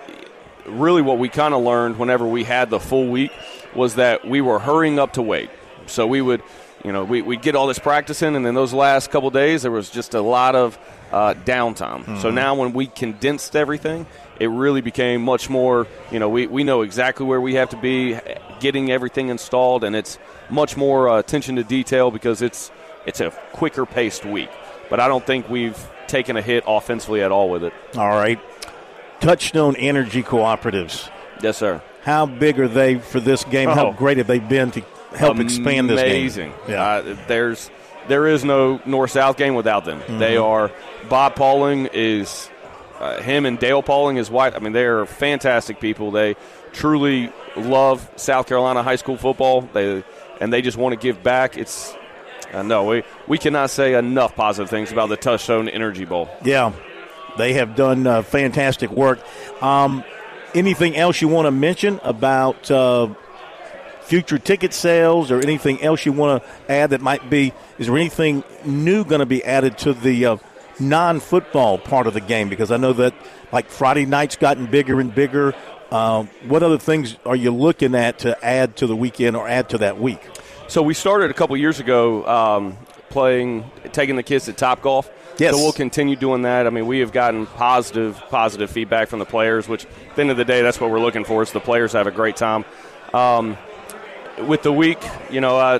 really what we kind of learned whenever we had the full week was that we were hurrying up to wait. So we would you know, we we get all this practice in, and then those last couple days there was just a lot of uh, downtime. Mm-hmm. So now when we condensed everything, it really became much more. You know, we we know exactly where we have to be, getting everything installed, and it's much more uh, attention to detail because it's it's a quicker paced week. But I don't think we've taken a hit offensively at all with it. All right. Touchstone Energy Cooperatives. Yes, sir. How big are they for this game? Oh. How great have they been to help Amazing. expand this game? Amazing. Yeah. Uh, there's there is no north south game without them. Mm-hmm. They are Bob Pauling is uh, him and Dale Pauling, his wife. I mean, they are fantastic people. They truly love South Carolina high school football. They and they just want to give back. It's uh, no, we we cannot say enough positive things about the Touchstone Energy Bowl. Yeah, they have done uh, fantastic work. Um, anything else you want to mention about uh, future ticket sales, or anything else you want to add that might be? Is there anything new going to be added to the uh, non-football part of the game? Because I know that like Friday night's gotten bigger and bigger. Uh, what other things are you looking at to add to the weekend or add to that week? So we started a couple years ago um, playing, taking the kids to Top Golf. Yes. So we'll continue doing that. I mean, we have gotten positive, positive feedback from the players. Which, at the end of the day, that's what we're looking for. Is the players have a great time. Um, with the week, you know, uh,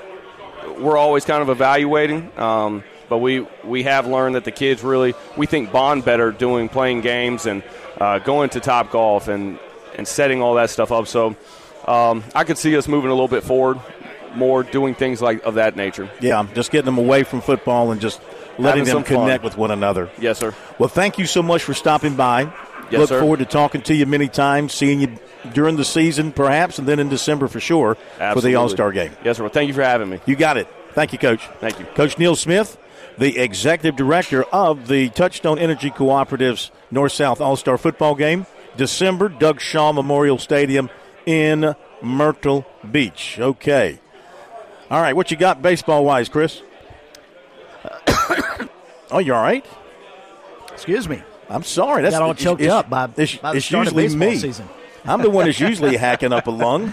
we're always kind of evaluating. Um, but we we have learned that the kids really we think bond better doing playing games and uh, going to Top Golf and and setting all that stuff up. So um, I could see us moving a little bit forward more doing things like of that nature. Yeah, just getting them away from football and just letting Having them connect fun. with one another. Yes, sir. Well, thank you so much for stopping by. Yes, Look sir. forward to talking to you many times, seeing you during the season, perhaps, and then in December for sure Absolutely. for the All Star game. Yes, sir. Well, thank you for having me. You got it. Thank you, Coach. Thank you. Coach Neil Smith, the executive director of the Touchstone Energy Cooperative's North South All Star football game. December, Doug Shaw Memorial Stadium in Myrtle Beach. Okay. All right, what you got baseball wise, Chris? oh, you all right? Excuse me. I'm sorry. That's got all choked it's, up by, it's, by the it's start usually of baseball me. season. I'm the one that's usually hacking up a lung.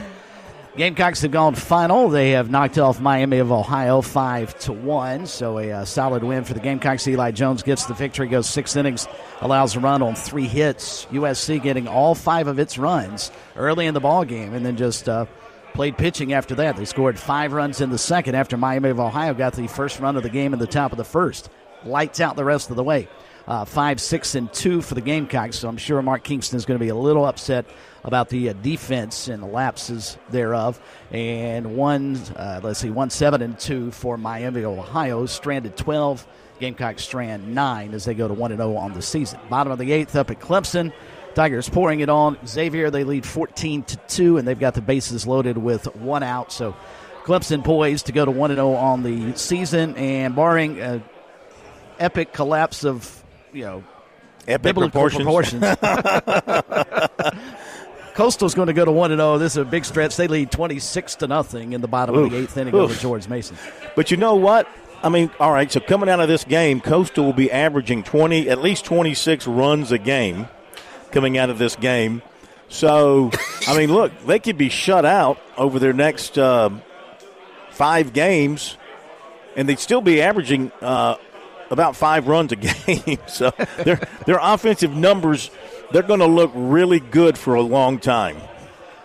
Gamecocks have gone final. They have knocked off Miami of Ohio five to one. So a uh, solid win for the Gamecocks. Eli Jones gets the victory. Goes six innings, allows a run on three hits. USC getting all five of its runs early in the ball game, and then just uh, played pitching after that. They scored five runs in the second after Miami of Ohio got the first run of the game in the top of the first. Lights out the rest of the way. Uh, five, six, and two for the Gamecocks. So I'm sure Mark Kingston is going to be a little upset about the uh, defense and the lapses thereof. And one, uh, let's see, one, seven, and two for Miami, Ohio. Stranded 12. Gamecocks strand nine as they go to 1 0 on the season. Bottom of the eighth up at Clemson. Tigers pouring it on. Xavier, they lead 14 to 2, and they've got the bases loaded with one out. So Clemson poised to go to 1 0 on the season, and barring an epic collapse of, you know, epic proportions. proportions. Coastal's going to go to 1 0. This is a big stretch. They lead 26 to nothing in the bottom Oof. of the eighth inning Oof. over George Mason. But you know what? I mean, all right, so coming out of this game, Coastal will be averaging 20, at least 26 runs a game coming out of this game. So, I mean, look, they could be shut out over their next uh, five games, and they'd still be averaging uh, about five runs a game. so their their offensive numbers they're going to look really good for a long time.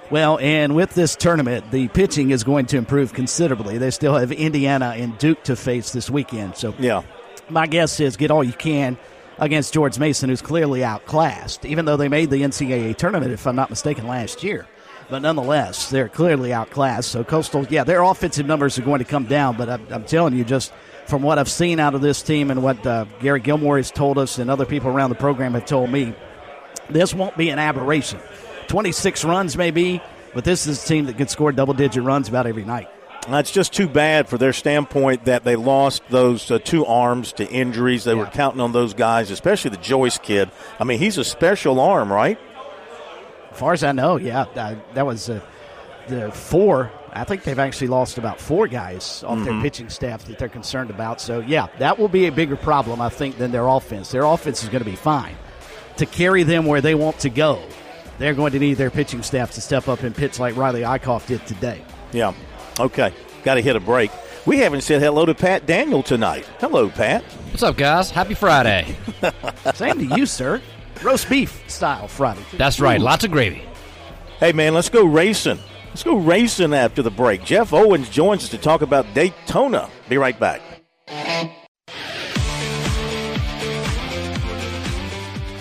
Well, and with this tournament, the pitching is going to improve considerably. They still have Indiana and Duke to face this weekend. So, yeah, my guess is get all you can against George Mason, who's clearly outclassed, even though they made the NCAA tournament, if I'm not mistaken, last year. But nonetheless, they're clearly outclassed. So Coastal, yeah, their offensive numbers are going to come down. But I'm, I'm telling you, just from what I've seen out of this team and what uh, Gary Gilmore has told us and other people around the program have told me, this won't be an aberration. 26 runs maybe, but this is a team that can score double digit runs about every night. That's just too bad for their standpoint that they lost those uh, two arms to injuries. They yeah. were counting on those guys, especially the Joyce kid. I mean, he's a special arm, right? As far as I know, yeah. Uh, that was uh, the four. I think they've actually lost about four guys off mm-hmm. their pitching staff that they're concerned about. So, yeah, that will be a bigger problem, I think, than their offense. Their offense is going to be fine. To carry them where they want to go, they're going to need their pitching staff to step up and pitch like Riley Eikhoff did today. Yeah. Okay. Got to hit a break. We haven't said hello to Pat Daniel tonight. Hello, Pat. What's up, guys? Happy Friday. Same to you, sir. Roast beef style Friday. That's right. Ooh. Lots of gravy. Hey, man, let's go racing. Let's go racing after the break. Jeff Owens joins us to talk about Daytona. Be right back.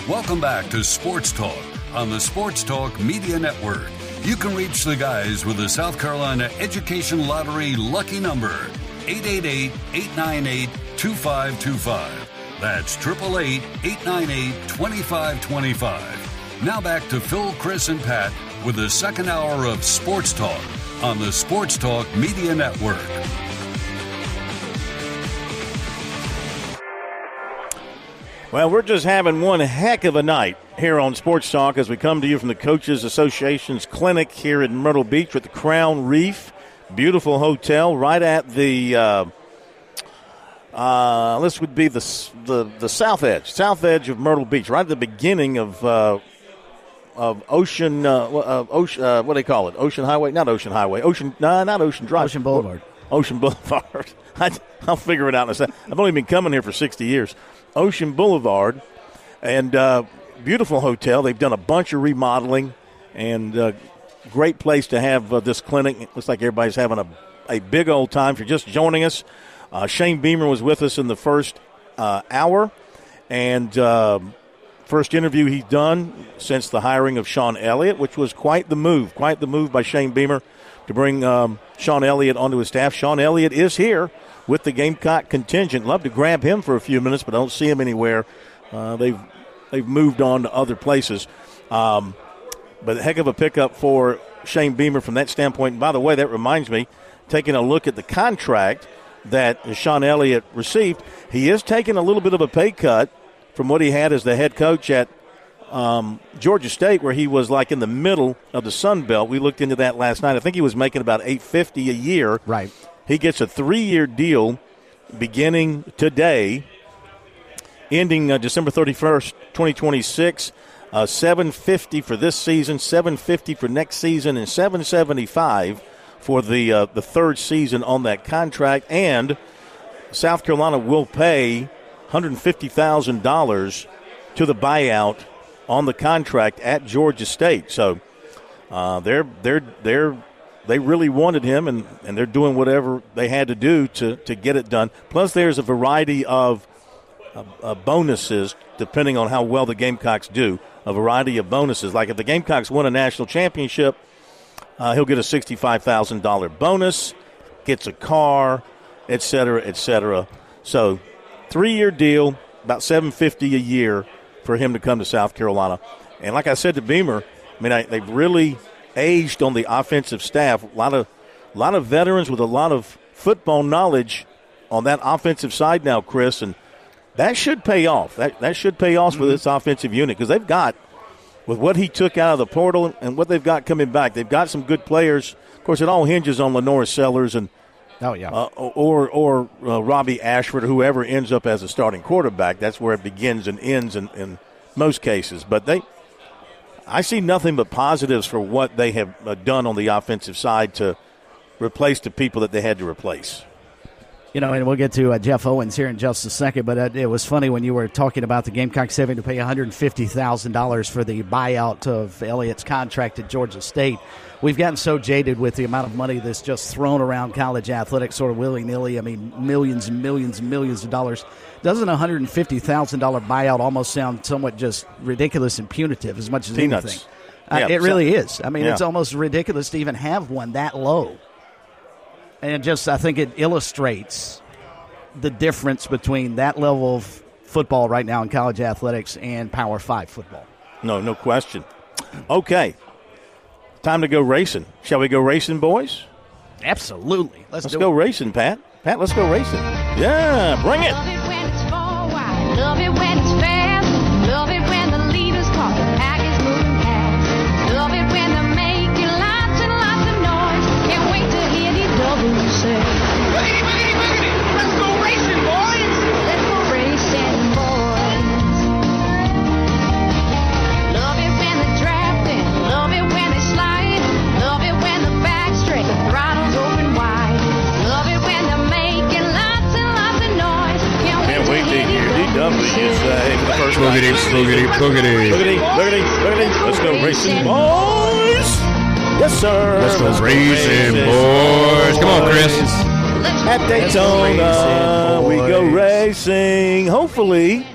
Welcome back to Sports Talk on the Sports Talk Media Network. You can reach the guys with the South Carolina Education Lottery lucky number 888 898 2525. That's 888 898 2525. Now back to Phil, Chris, and Pat with the second hour of Sports Talk on the Sports Talk Media Network. Well, we're just having one heck of a night here on Sports Talk as we come to you from the Coaches Association's clinic here in Myrtle Beach at the Crown Reef. Beautiful hotel right at the. Uh, uh, this would be the, the the south edge, south edge of Myrtle Beach, right at the beginning of uh, of Ocean, uh, uh, Ocean, uh, what do they call it? Ocean Highway, not Ocean Highway, Ocean, no, not Ocean Drive, Ocean Boulevard, Ocean Boulevard. I, will figure it out in a second. I've only been coming here for sixty years. Ocean Boulevard, and uh, beautiful hotel. They've done a bunch of remodeling, and uh, great place to have uh, this clinic. It looks like everybody's having a, a big old time. If you're just joining us, uh, Shane Beamer was with us in the first uh, hour, and um, first interview he's done since the hiring of Shawn Elliott, which was quite the move, quite the move by Shane Beamer to bring um, Shawn Elliott onto his staff. Shawn Elliott is here with the Gamecock contingent. Love to grab him for a few minutes, but I don't see him anywhere. Uh, they've they've moved on to other places. Um, but heck of a pickup for Shane Beamer from that standpoint. And by the way, that reminds me, taking a look at the contract that Shawn Elliott received, he is taking a little bit of a pay cut from what he had as the head coach at um, Georgia State, where he was like in the middle of the Sun Belt. We looked into that last night. I think he was making about eight fifty a year. Right. He gets a three year deal beginning today, ending uh, December 31st, 2026. Uh, 750 for this season, 750 for next season, and 775 for the uh, the third season on that contract. And South Carolina will pay $150,000 to the buyout on the contract at Georgia State. So uh, they're they're they're they really wanted him, and, and they're doing whatever they had to do to, to get it done. Plus, there's a variety of uh, uh, bonuses depending on how well the Gamecocks do. A variety of bonuses. Like if the Gamecocks win a national championship, uh, he'll get a $65,000 bonus, gets a car, et cetera, et cetera. So, three year deal, about 750 a year for him to come to South Carolina. And like I said to Beamer, I mean, I, they've really aged on the offensive staff. A lot of, a lot of veterans with a lot of football knowledge on that offensive side now, Chris, and that should pay off. That that should pay off mm-hmm. with this offensive unit because they've got, with what he took out of the portal and what they've got coming back, they've got some good players. Of course, it all hinges on LaNorris Sellers and. Oh yeah, uh, or or uh, Robbie Ashford or whoever ends up as a starting quarterback. That's where it begins and ends in, in most cases. But they I see nothing but positives for what they have uh, done on the offensive side to replace the people that they had to replace. You know, and we'll get to uh, Jeff Owens here in just a second, but uh, it was funny when you were talking about the Gamecocks having to pay $150,000 for the buyout of Elliott's contract at Georgia State. We've gotten so jaded with the amount of money that's just thrown around college athletics sort of willy nilly. I mean, millions and millions and millions of dollars doesn't a hundred and fifty thousand dollar buyout almost sound somewhat just ridiculous and punitive as much as Peanuts. anything? Uh, it really is. I mean, yeah. it's almost ridiculous to even have one that low. And just, I think it illustrates the difference between that level of football right now in college athletics and Power Five football. No, no question. Okay, time to go racing. Shall we go racing, boys? Absolutely. Let's, let's go it. racing, Pat. Pat, let's go racing. Yeah, bring it. Boogity, boogity, boogity, boogity, boogity, boogity. Let's go racing, boys. Yes, sir. Let's go racing, boys. Come on, Chris. At Daytona, we go racing. Hopefully,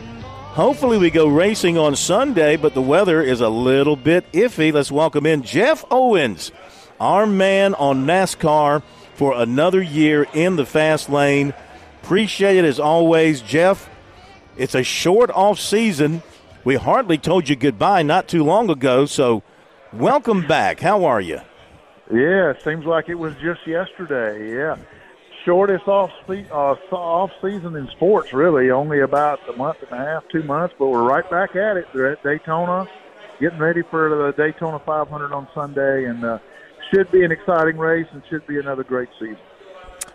hopefully we go racing on Sunday, but the weather is a little bit iffy. Let's welcome in Jeff Owens, our man on NASCAR for another year in the fast lane. Appreciate it as always, Jeff. It's a short off season. We hardly told you goodbye not too long ago, so welcome back. How are you? Yeah, seems like it was just yesterday. Yeah, shortest off uh, off season in sports, really. Only about a month and a half, two months, but we're right back at it. They're at Daytona, getting ready for the Daytona 500 on Sunday, and uh, should be an exciting race and should be another great season.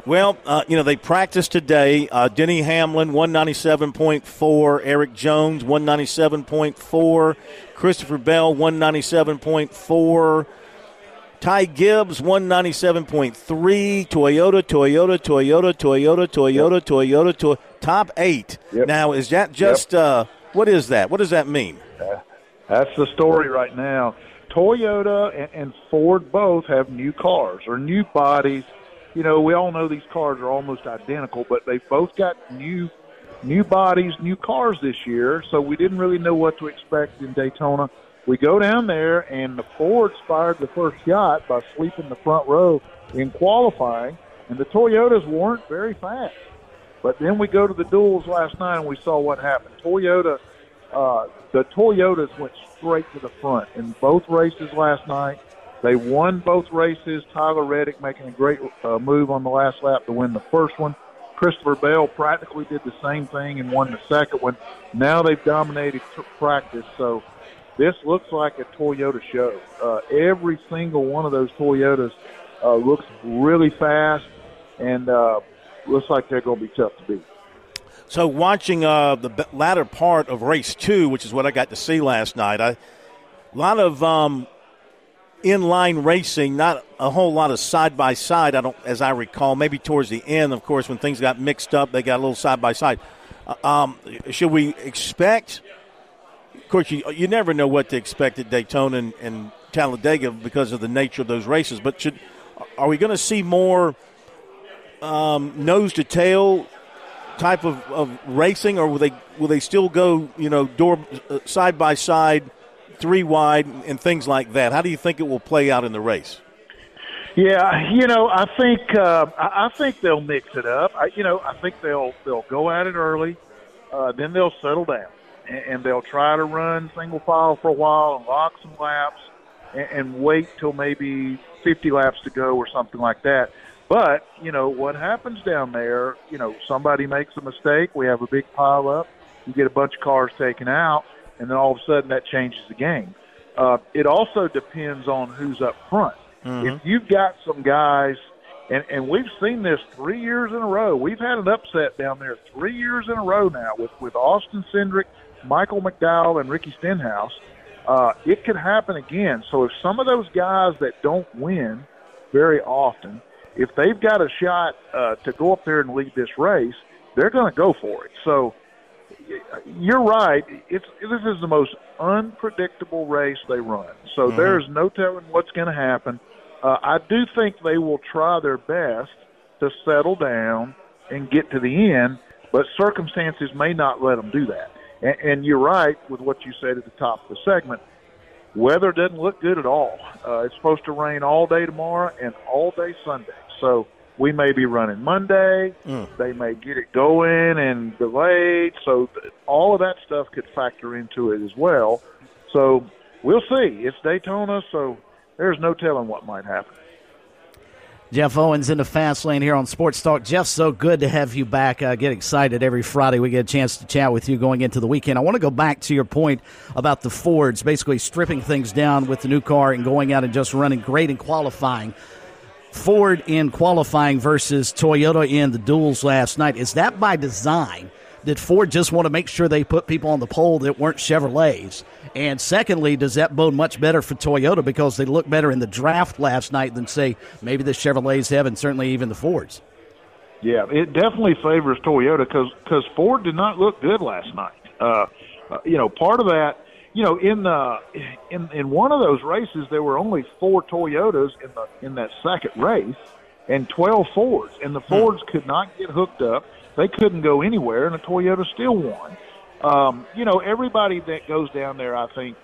Well, uh, you know, they practiced today. Uh, Denny Hamlin, 197.4. Erik Jones, 197.4. Christopher Bell, 197.4. Ty Gibbs, 197.3. Toyota, Toyota, Toyota, Toyota, Toyota, Toyota, to top eight. Yep. Now, is that just, Yep. uh, what is that? What does that mean? That's the story right now. Toyota and, and Ford both have new cars or new bodies. You know, we all know these cars are almost identical, but they've both got new new bodies, new cars this year. So we didn't really know what to expect in Daytona. We go down there, and the Fords fired the first shot by sweeping the front row in qualifying, and the Toyotas weren't very fast. But then we go to the duels last night, and we saw what happened. Toyota, uh, the Toyotas went straight to the front in both races last night. They won both races. Tyler Reddick making a great uh, move on the last lap to win the first one. Christopher Bell practically did the same thing and won the second one. Now they've dominated t- practice, so this looks like a Toyota show. Uh, every single one of those Toyotas uh, looks really fast and uh, looks like they're going to be tough to beat. So, watching uh, the latter part of race two, which is what I got to see last night, I, a lot of um, inline racing, not a whole lot of side by side. I don't, as I recall, maybe towards the end, of course, when things got mixed up, they got a little side by side. Should we expect? Of course, you you never know what to expect at Daytona and, and Talladega because of the nature of those races. But should are we going to see more um, nose to tail type of, of racing, or will they will they still go you know door uh, side by side, three wide, and things like that? How do you think it will play out in the race? Yeah, you know, I think uh, I think they'll mix it up. I, you know, I think they'll they'll go at it early, uh, then they'll settle down and, and they'll try to run single file for a while and lock some laps and, and wait till maybe 50 laps to go or something like that. But you know what happens down there? You know, somebody makes a mistake. We have a big pile up. You get a bunch of cars taken out, and then all of a sudden that changes the game. Uh, it also depends on who's up front. If you've got some guys, and, and we've seen this three years in a row, we've had an upset down there three years in a row now with, with Austin Cindric, Michael McDowell, and Ricky Stenhouse. Uh, it could happen again. So if some of those guys that don't win very often, if they've got a shot uh, to go up there and lead this race, they're going to go for it. So you're right. It's this is the most unpredictable race they run. So Mhm. there's no telling what's going to happen. Uh, I do think they will try their best to settle down and get to the end, but circumstances may not let them do that. And, and you're right with what you said at the top of the segment. Weather doesn't look good at all. Uh, it's supposed to rain all day tomorrow and all day Sunday. So we may be running Monday. Mm. They may get it going and delayed. So th- all of that stuff could factor into it as well. So we'll see. It's Daytona, so there's no telling what might happen. Jeff Owens in the fast lane here on Sports Talk. Jeff, so good to have you back. I get excited every Friday we get a chance to chat with you going into the weekend. I want to go back to your point about the Fords basically stripping things down with the new car and going out and just running great in qualifying. Ford in qualifying versus Toyota in the duels last night. Is that by design? Did Ford just want to make sure they put people on the pole that weren't Chevrolets? And secondly, does that bode much better for Toyota because they look better in the draft last night than, say, maybe the Chevrolets have and certainly even the Fords? Yeah, it definitely favors Toyota because Ford did not look good last night. Uh, uh, you know, part of that, you know, in the in in one of those races, there were only four Toyotas in the in that second race, and twelve Fords, and the Fords could not get hooked up. They couldn't go anywhere, and the Toyota still won. Um, you know, everybody that goes down there, I think,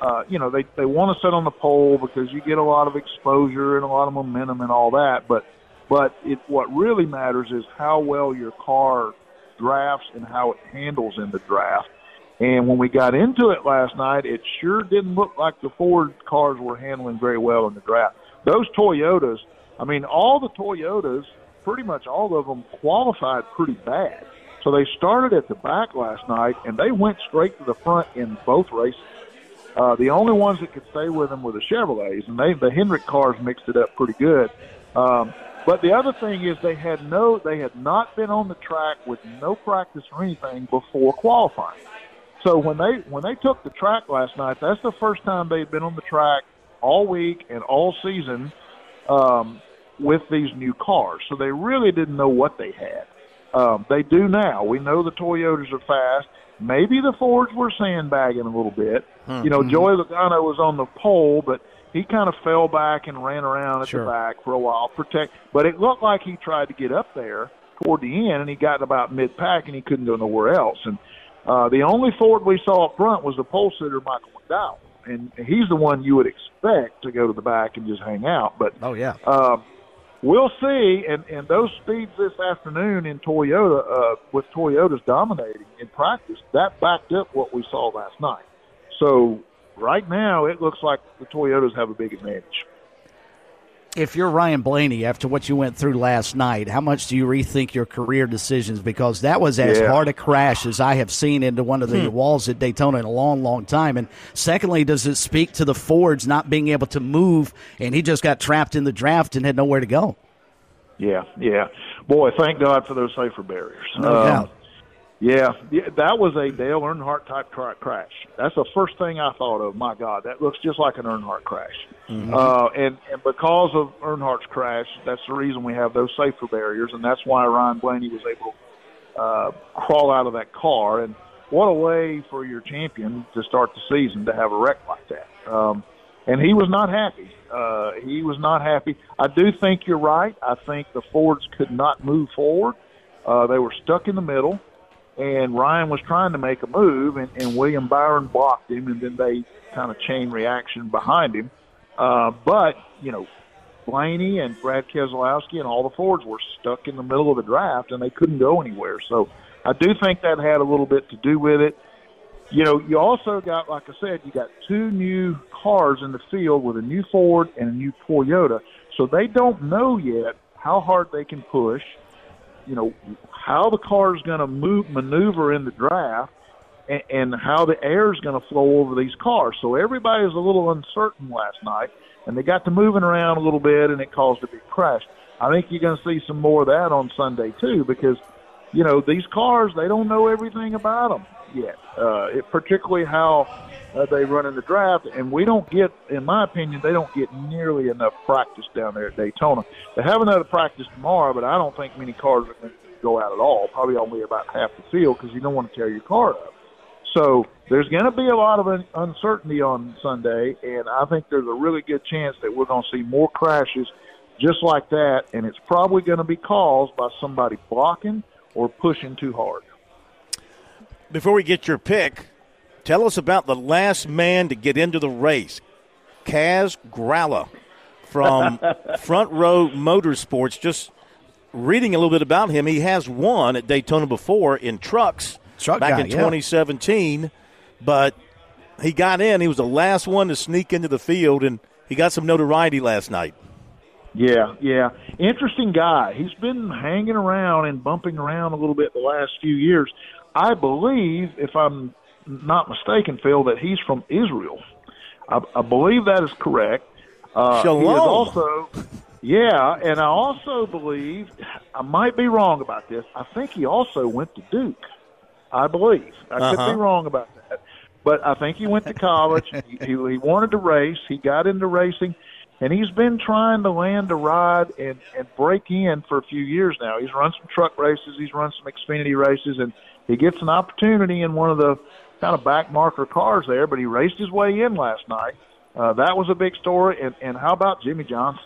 uh, you know, they they want to sit on the pole because you get a lot of exposure and a lot of momentum and all that. But but it what really matters is how well your car drafts and how it handles in the draft. And when we got into it last night, it sure didn't look like the Ford cars were handling very well in the draft. Those Toyotas, I mean, all the Toyotas, pretty much all of them qualified pretty bad. So they started at the back last night, and they went straight to the front in both races. Uh, the only ones that could stay with them were the Chevrolets, and they the Hendrick cars mixed it up pretty good. Um, but the other thing is they had no, they had not been on the track with no practice or anything before qualifying. So when they when they took the track last night, that's the first time they've been on the track all week and all season um, with these new cars. So they really didn't know what they had. Um, they do now. We know the Toyotas are fast. Maybe the Fords were sandbagging a little bit. Hmm. You know, Mhm. Joey Logano was on the pole, but he kind of fell back and ran around at Sure. the back for a while, protect. But it looked like he tried to get up there toward the end, and he got about mid pack, and he couldn't go nowhere else. And uh, the only Ford we saw up front was the pole sitter Michael McDowell, and he's the one you would expect to go to the back and just hang out. But oh yeah, um, we'll see. And and those speeds this afternoon in Toyota, uh, with Toyotas dominating in practice, that backed up what we saw last night. So right now, it looks like the Toyotas have a big advantage. If you're Ryan Blaney, after what you went through last night, how much do you rethink your career decisions? Because that was as Yeah. hard a crash as I have seen into one of the Hmm. walls at Daytona in a long, long time. And secondly, does it speak to the Fords not being able to move and he just got trapped in the draft and had nowhere to go? Yeah, yeah. Boy, thank God for those safer barriers. No Um, doubt. Yeah, yeah, that was a Dale Earnhardt type cra- crash. That's the first thing I thought of. My God, that looks just like an Earnhardt crash. Mm-hmm. Uh, and, and because of Earnhardt's crash, that's the reason we have those safer barriers, and that's why Ryan Blaney was able to uh, crawl out of that car. And what a way for your champion to start the season to have a wreck like that. Um, and he was not happy. Uh, he was not happy. I do think you're right. I think the Fords could not move forward. Uh, they were stuck in the middle, and Ryan was trying to make a move, and, and William Byron blocked him, and then they kind of chain reaction behind him. Uh, but you know, Blaney and Brad Keselowski and all the Fords were stuck in the middle of the draft, and they couldn't go anywhere. So I do think that had a little bit to do with it. You know, you also got, like I said, you got two new cars in the field with a new Ford and a new Toyota. So they don't know yet how hard they can push. You know how the car is going to move, maneuver in the draft, and, and how the air is going to flow over these cars. So everybody was a little uncertain last night, and they got to moving around a little bit, and it caused a big crash. I think you're going to see some more of that on Sunday too, because you know these cars they don't know everything about them yet, uh, it, particularly how uh, they run in the draft, and we don't get, in my opinion, they don't get nearly enough practice down there at Daytona. They have another practice tomorrow, but I don't think many cars are going to go out at all. Probably only about half the field because you don't want to tear your car up. So there's going to be a lot of uncertainty on Sunday, and I think there's a really good chance that we're going to see more crashes just like that, and it's probably going to be caused by somebody blocking or pushing too hard. Before we get your pick, tell us about the last man to get into the race, Kaz Grala from Front Row Motorsports. Just reading a little bit about him, he has won at Daytona before in trucks Truck back guy, in yeah. 2017, but he got in. He was the last one to sneak into the field, and he got some notoriety last night. Yeah, yeah. Interesting guy. He's been hanging around and bumping around a little bit the last few years. I believe, if I'm not mistaken, Phil, that he's from Israel. I, I believe that is correct. Uh, He is also, yeah, and I also believe, I might be wrong about this. I think he also went to Duke. I believe. I could Uh-huh. be wrong about that. But I think he went to college. he, he, he wanted to race. He got into racing, and he's been trying to land a ride and, and break in for a few years now. He's run some truck races. He's run some Xfinity races, and he gets an opportunity in one of the kind of back marker cars there, but he raced his way in last night. Uh, that was a big story. And, and how about Jimmie Johnson?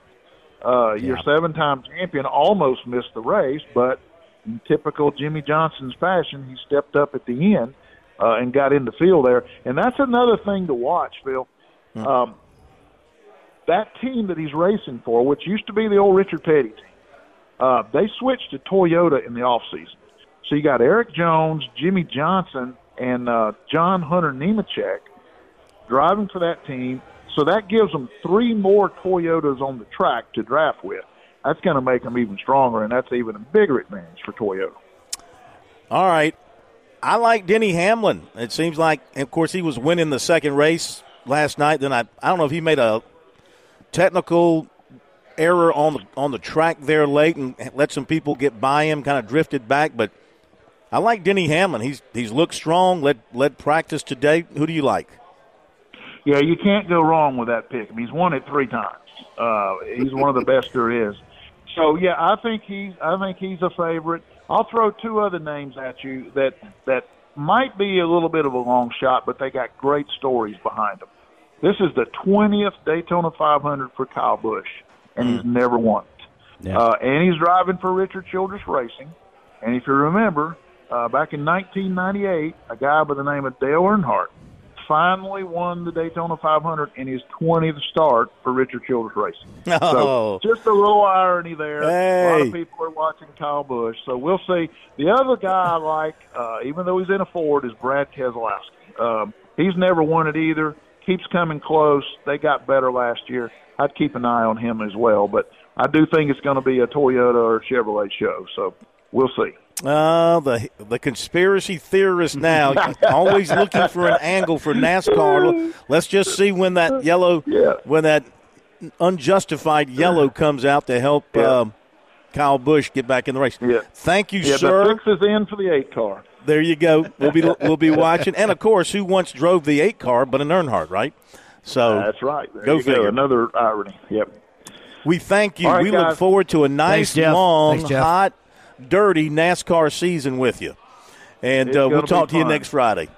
Uh, yeah. Your seven-time champion almost missed the race, but in typical Jimmie Johnson's fashion, he stepped up at the end uh, and got in the field there. And that's another thing to watch, Phil. Mm. Um, that team that he's racing for, which used to be the old Richard Petty team, uh, they switched to Toyota in the off season. So you got Erik Jones, Jimmie Johnson, and uh, John Hunter Nemechek driving for that team. So that gives them three more Toyotas on the track to draft with. That's going to make them even stronger, and that's even a bigger advantage for Toyota. All right. I like Denny Hamlin. It seems like, of course, he was winning the second race last night. Then I, I don't know if he made a technical error on the on the track there late and let some people get by him, kind of drifted back. But I like Denny Hamlin. He's he's looked strong. Led led practice today. Who do you like? Yeah, you can't go wrong with that pick. I mean, he's won it three times. Uh, he's one of the best there is. So yeah, I think he's I think he's a favorite. I'll throw two other names at you that that might be a little bit of a long shot, but they got great stories behind them. This is the 20th Daytona 500 for Kyle Busch, and mm. he's never won it. Yeah. Uh, and he's driving for Richard Childress Racing. And if you remember, uh, back in 1998, a guy by the name of Dale Earnhardt finally won the Daytona 500 in his 20th start for Richard Childress Racing. Oh. So just a little irony there. Hey. A lot of people are watching Kyle Busch, so we'll see. The other guy I like, uh, even though he's in a Ford, is Brad Keselowski. Um, he's never won it either. Keeps coming close. They got better last year. I'd keep an eye on him as well, but I do think it's going to be a Toyota or Chevrolet show. So we'll see. Uh, the the conspiracy theorist now, always looking for an angle for NASCAR. Let's just see when that yellow, yeah. when that unjustified yellow comes out to help yeah. um, Kyle Busch get back in the race. Yeah. Thank you, yeah, sir. The fix is in for the eight car. There you go. We'll be we'll be watching, and of course, who once drove the eight car but an Earnhardt, right? So that's right. There go figure. Go. Another irony. Yep. We thank you. Right, we guys. look forward to a nice, Thanks, long, Thanks, hot dirty NASCAR season with you. And uh, we'll talk to you next Friday.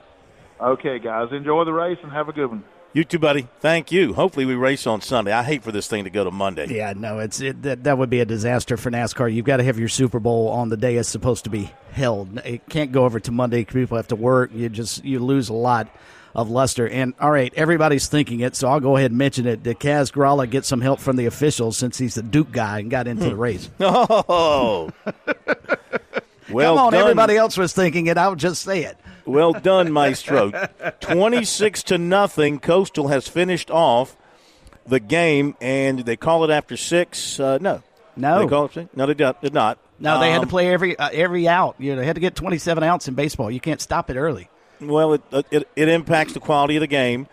Okay, guys. Enjoy the race and have a good one. You too, buddy. Thank you. Hopefully, we race on Sunday. I hate for this thing to go to Monday. Yeah, no, it's it, that, that would be a disaster for NASCAR. You've got to have your Super Bowl on the day it's supposed to be held. It can't go over to Monday. Because people have to work. You just you lose a lot of luster. And all right, everybody's thinking it, so I'll go ahead and mention it. Did Kaz Grala get some help from the officials since he's the Duke guy and got into the race? Oh, well Come on, done. everybody else was thinking it. I'll just say it. Well done, Maestro. Twenty-six to nothing. Coastal has finished off the game, and they call it after six. Uh, no, No. they call it six? No, they did did not. No, they had to Um, play every uh, every out. You know, they had to get 27 outs in baseball. You can't stop it early. Well, it, it it impacts the quality of the game,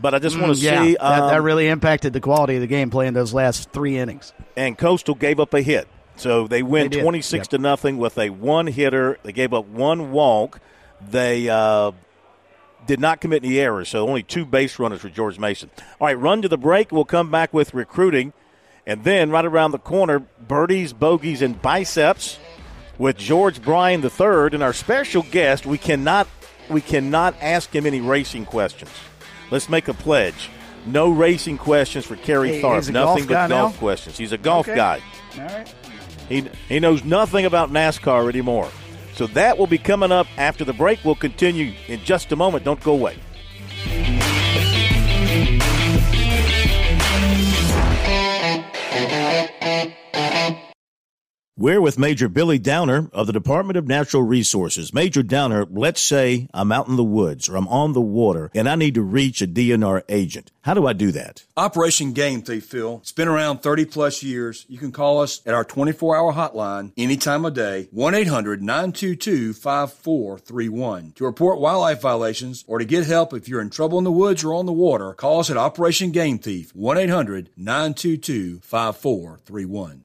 but I just want to Mm, yeah, see. that, that um, really impacted the quality of the game playing those last three innings. and Coastal gave up a hit. So they win They 26 Yep. to nothing with a one hitter. They gave up one walk. They uh, did not commit any errors, so only two base runners for George Mason. All right, run to the break. We'll come back with recruiting. And then right around the corner, birdies, bogeys, and biceps with George Bryan III. And our special guest, we cannot we cannot ask him any racing questions. Let's make a pledge. No racing questions for Kerry Hey, Tharp. Nothing but golf now? questions. He's a golf Okay. guy. All right. He, he knows nothing about NASCAR anymore. So that will be coming up after the break. We'll continue in just a moment. Don't go away. We're with Major Billy Downer of the Department of Natural Resources. Major Downer, let's say I'm out in the woods or I'm on the water and I need to reach a DNR agent. How do I do that? Operation Game Thief, Phil. It's been around 30 plus years. You can call us at our 24 hour hotline any time of day, 1 800 922 5431. To report wildlife violations or to get help if you're in trouble in the woods or on the water, call us at Operation Game Thief, 1 800 922 5431.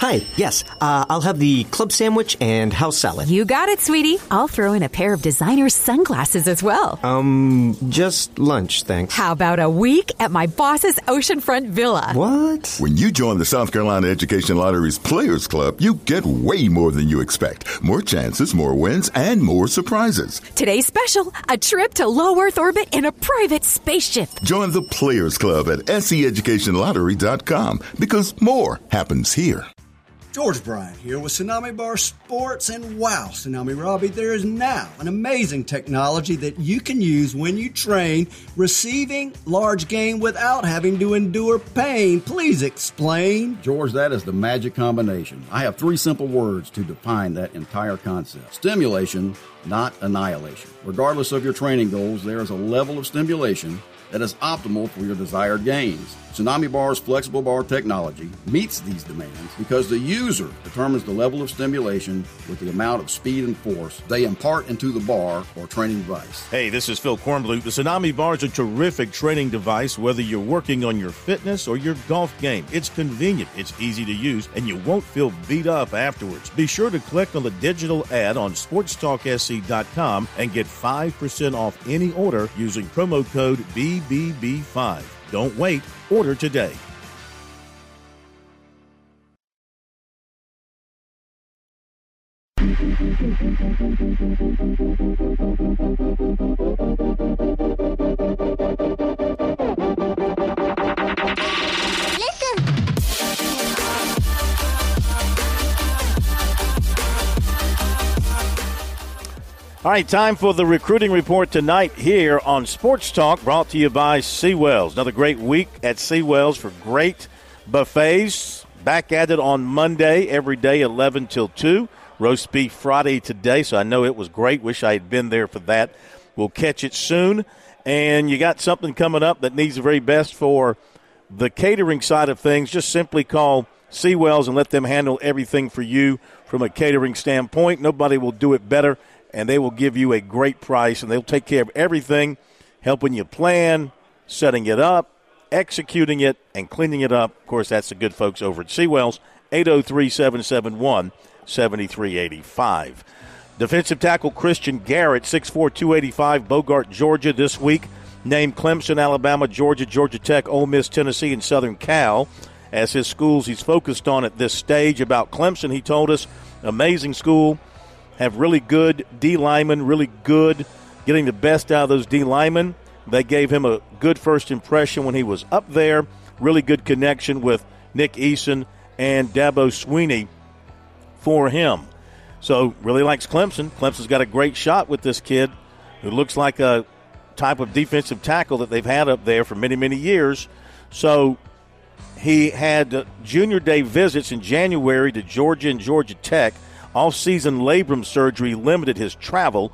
Hi, yes, uh, I'll have the club sandwich and house salad. You got it, sweetie. I'll throw in a pair of designer sunglasses as well. Um, just lunch, thanks. How about a week at my boss's oceanfront villa? What? When you join the South Carolina Education Lottery's Players Club, you get way more than you expect. More chances, more wins, and more surprises. Today's special a trip to low Earth orbit in a private spaceship. Join the Players Club at seeducationlottery.com because more happens here. George Bryan here with Tsunami Bar Sports, and wow, Tsunami Robbie, there is now an amazing technology that you can use when you train receiving large game without having to endure pain. Please explain. George, that is the magic combination. I have three simple words to define that entire concept stimulation, not annihilation. Regardless of your training goals, there is a level of stimulation that is optimal for your desired gains. Tsunami Bar's flexible bar technology meets these demands because the user determines the level of stimulation with the amount of speed and force they impart into the bar or training device. Hey, this is Phil Kornblut. The Tsunami Bar is a terrific training device whether you're working on your fitness or your golf game. It's convenient, it's easy to use, and you won't feel beat up afterwards. Be sure to click on the digital ad on sportstalksc.com and get 5% off any order using promo code BBB5. Don't wait, order today. All right, time for the recruiting report tonight here on Sports Talk, brought to you by Seawells. Another great week at Seawells for great buffets. Back at it on Monday, every day, 11 till 2. Roast beef Friday today, so I know it was great. Wish I had been there for that. We'll catch it soon. And you got something coming up that needs the very best for the catering side of things. Just simply call Seawells and let them handle everything for you from a catering standpoint. Nobody will do it better and they will give you a great price and they'll take care of everything, helping you plan, setting it up, executing it, and cleaning it up. Of course, that's the good folks over at Seawells, 803 771 7385. Defensive tackle Christian Garrett, 6'4, 285, Bogart, Georgia, this week. Named Clemson, Alabama, Georgia, Georgia Tech, Ole Miss, Tennessee, and Southern Cal as his schools he's focused on at this stage. About Clemson, he told us, amazing school have really good D linemen, really good getting the best out of those D linemen. They gave him a good first impression when he was up there. Really good connection with Nick Eason and Dabo Swinney for him. So really likes Clemson. Clemson's got a great shot with this kid who looks like a type of defensive tackle that they've had up there for many, many years. So he had uh, junior day visits in January to Georgia and Georgia Tech – off-season labrum surgery limited his travel.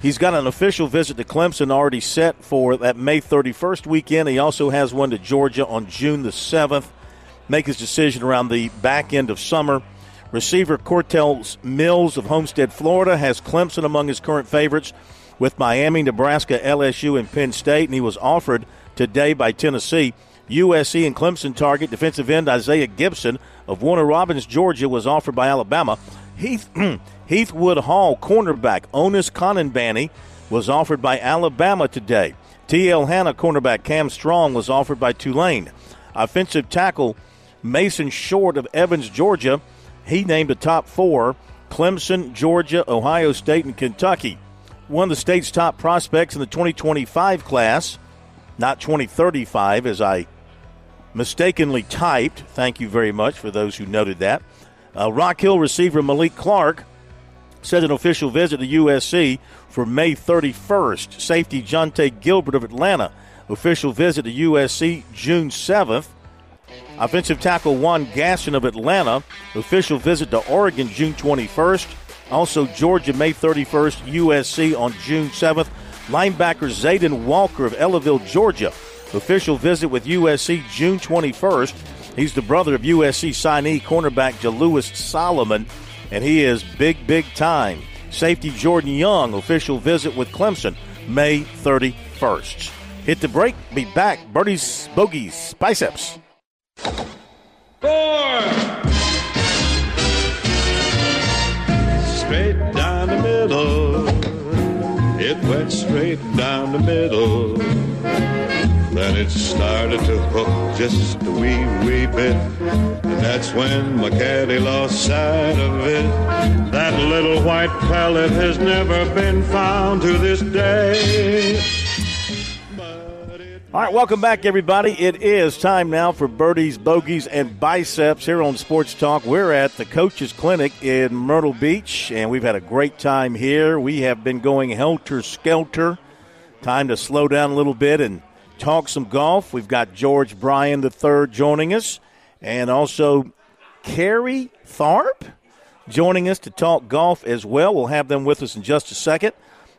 He's got an official visit to Clemson already set for that May 31st weekend. He also has one to Georgia on June the 7th. Make his decision around the back end of summer. Receiver Cortell Mills of Homestead, Florida, has Clemson among his current favorites with Miami, Nebraska, LSU, and Penn State, and he was offered today by Tennessee. USC and Clemson target defensive end Isaiah Gibson of Warner Robins, Georgia, was offered by Alabama. Heath, Heathwood Hall cornerback Onus Conanbanny was offered by Alabama today. T.L. Hanna cornerback Cam Strong was offered by Tulane. Offensive tackle Mason Short of Evans, Georgia, he named a top four Clemson, Georgia, Ohio State, and Kentucky. One of the state's top prospects in the 2025 class, not 2035 as I mistakenly typed. Thank you very much for those who noted that. Uh, Rock Hill receiver Malik Clark said an official visit to USC for May 31st. Safety Jonte Gilbert of Atlanta, official visit to USC June 7th. Offensive tackle Juan Gaston of Atlanta. Official visit to Oregon June 21st. Also, Georgia May 31st, USC on June 7th. Linebacker Zayden Walker of Ellaville, Georgia. Official visit with USC June 21st. He's the brother of USC signee cornerback Jalewis Solomon, and he is big, big time. Safety Jordan Young, official visit with Clemson May 31st. Hit the break, be back. Birdies, bogeys, biceps. Four. Straight down the middle. It went straight down the middle. Then it started to hook just a wee, wee bit. And that's when my caddy lost sight of it. That little white pellet has never been found to this day. All right, welcome back, everybody. It is time now for birdies, bogeys, and biceps here on Sports Talk. We're at the Coaches Clinic in Myrtle Beach, and we've had a great time here. We have been going helter skelter. Time to slow down a little bit and talk some golf. We've got George Bryan III joining us, and also Kerry Tharp joining us to talk golf as well. We'll have them with us in just a second.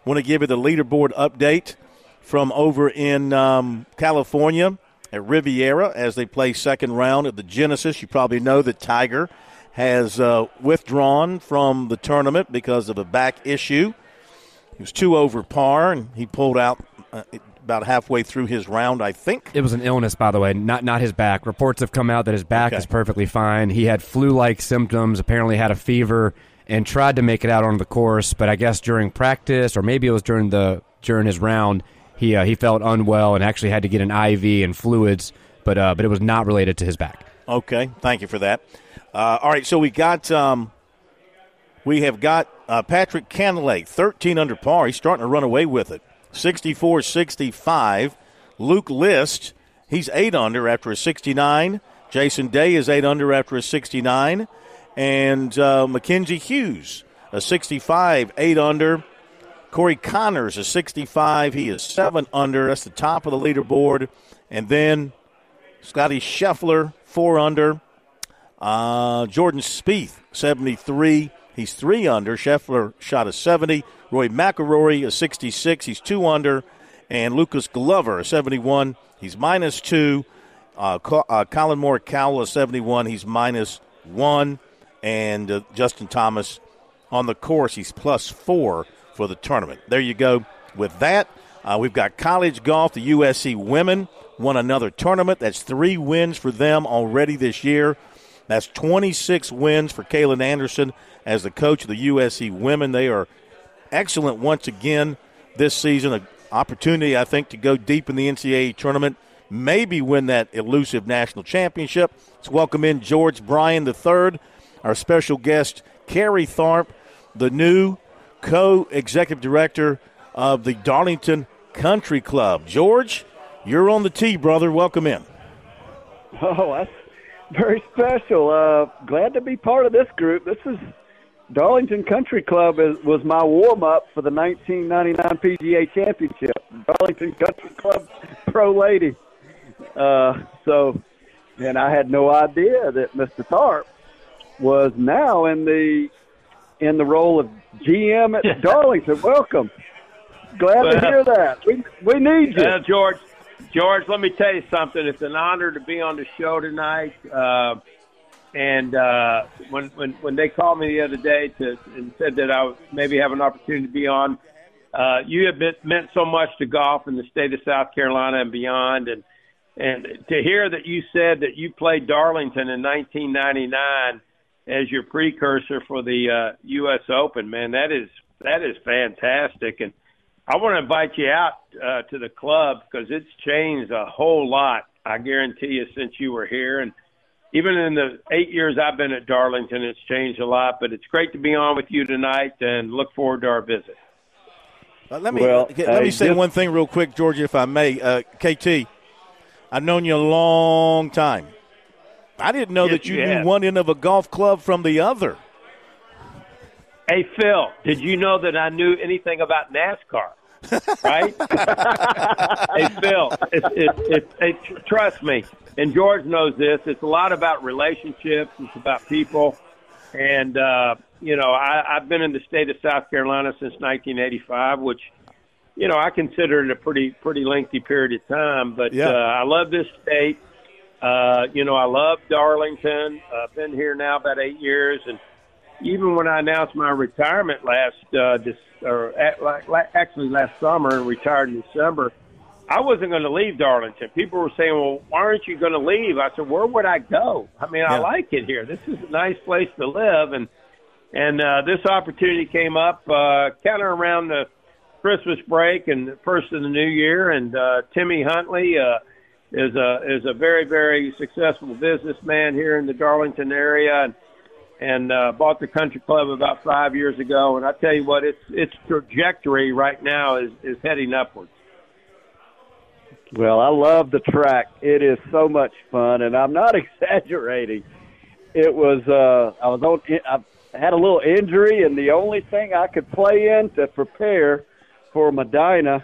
Want to give you the leaderboard update from over in um, California at Riviera as they play second round at the Genesis. You probably know that Tiger has uh, withdrawn from the tournament because of a back issue. He was two over par, and he pulled out uh, about halfway through his round, I think. It was an illness, by the way, not not his back. Reports have come out that his back Okay. is perfectly fine. He had flu-like symptoms. Apparently, had a fever and tried to make it out on the course, but I guess during practice or maybe it was during the during his round, he uh, he felt unwell and actually had to get an IV and fluids. But uh, but it was not related to his back. Okay, thank you for that. Uh, all right, so we got um, we have got uh, Patrick Cantlay, 13 under par. He's starting to run away with it. 64-65. Luke List, he's 8 under after a 69. Jason Day is 8 under after a 69. And uh, Mackenzie Hughes, a 65, 8 under. Corey Conners, a 65. He is 7 under. That's the top of the leaderboard. And then Scotty Scheffler, 4 under. Uh, Jordan Spieth, 73. He's 3 under. Scheffler shot a 70. Rory McIlroy, a 66. He's 2 under. And Lucas Glover, a 71. He's minus 2. Uh, uh, Collin Morikawa, a 71. He's minus 1. And uh, Justin Thomas on the course, he's plus 4 for the tournament. There you go. With that, uh, we've got college golf. The USC women won another tournament. That's three wins for them already this year. That's 26 wins for Kalen Anderson as the coach of the USC women. They are excellent once again this season. An opportunity, I think, to go deep in the NCAA tournament, maybe win that elusive national championship. Let's welcome in George Bryan III, our special guest, Kerry Tharp, the new co executive director of the Darlington Country Club. George, you're on the tee, brother. Welcome in. Oh, that's very special. Uh, glad to be part of this group. This is Darlington Country Club is, was my warm up for the 1999 PGA Championship. Darlington Country Club Pro Lady. Uh, so, and I had no idea that Mr. Tharp was now in the in the role of GM at Darlington. Welcome. Glad to hear that. We we need you. Well, George, George, let me tell you something. It's an honor to be on the show tonight. Uh, and uh, when, when when they called me the other day to and said that I would maybe have an opportunity to be on, uh, you have been, meant so much to golf in the state of South Carolina and beyond. And and to hear that you said that you played Darlington in 1999 as your precursor for the uh, U.S. Open, man, that is that is fantastic. And I want to invite you out uh, to the club because it's changed a whole lot. I guarantee you since you were here, and even in the eight years I've been at Darlington, it's changed a lot. But it's great to be on with you tonight, and look forward to our visit. Uh, let me Well, let me uh, say just- one thing real quick, Georgia, if I may. Uh, KT, I've known you a long time. I didn't know Yes, that you you knew have. one end of a golf club from the other. Hey Phil, did you know that I knew anything about NASCAR? Right? hey, Phil, it's, it's, it's, it's, trust me, and George knows this. It's a lot about relationships. It's about people, and uh, you know, I, I've been in the state of South Carolina since 1985, which you know I consider it a pretty pretty lengthy period of time. But Yeah. uh, I love this state. Uh, you know, I love Darlington. I've been here now about eight years, and even when I announced my retirement last, uh, this, or at, like, actually last summer, and retired in December, I wasn't going to leave Darlington. People were saying, "Well, why aren't you going to leave?" I said, "Where would I go? I mean, I like it here. This is a nice place to live." And and uh, this opportunity came up uh, kind of around the Christmas break and the first of the new year. And uh, Timmy Huntley uh, is a is a very very successful businessman here in the Darlington area, and and uh, bought the country club about five years ago. And I tell you what, its its trajectory right now is is heading upwards. Well, I love the track. It is so much fun, and I'm not exaggerating. It was uh, I was on. I had a little injury, and the only thing I could play in to prepare for Medinah,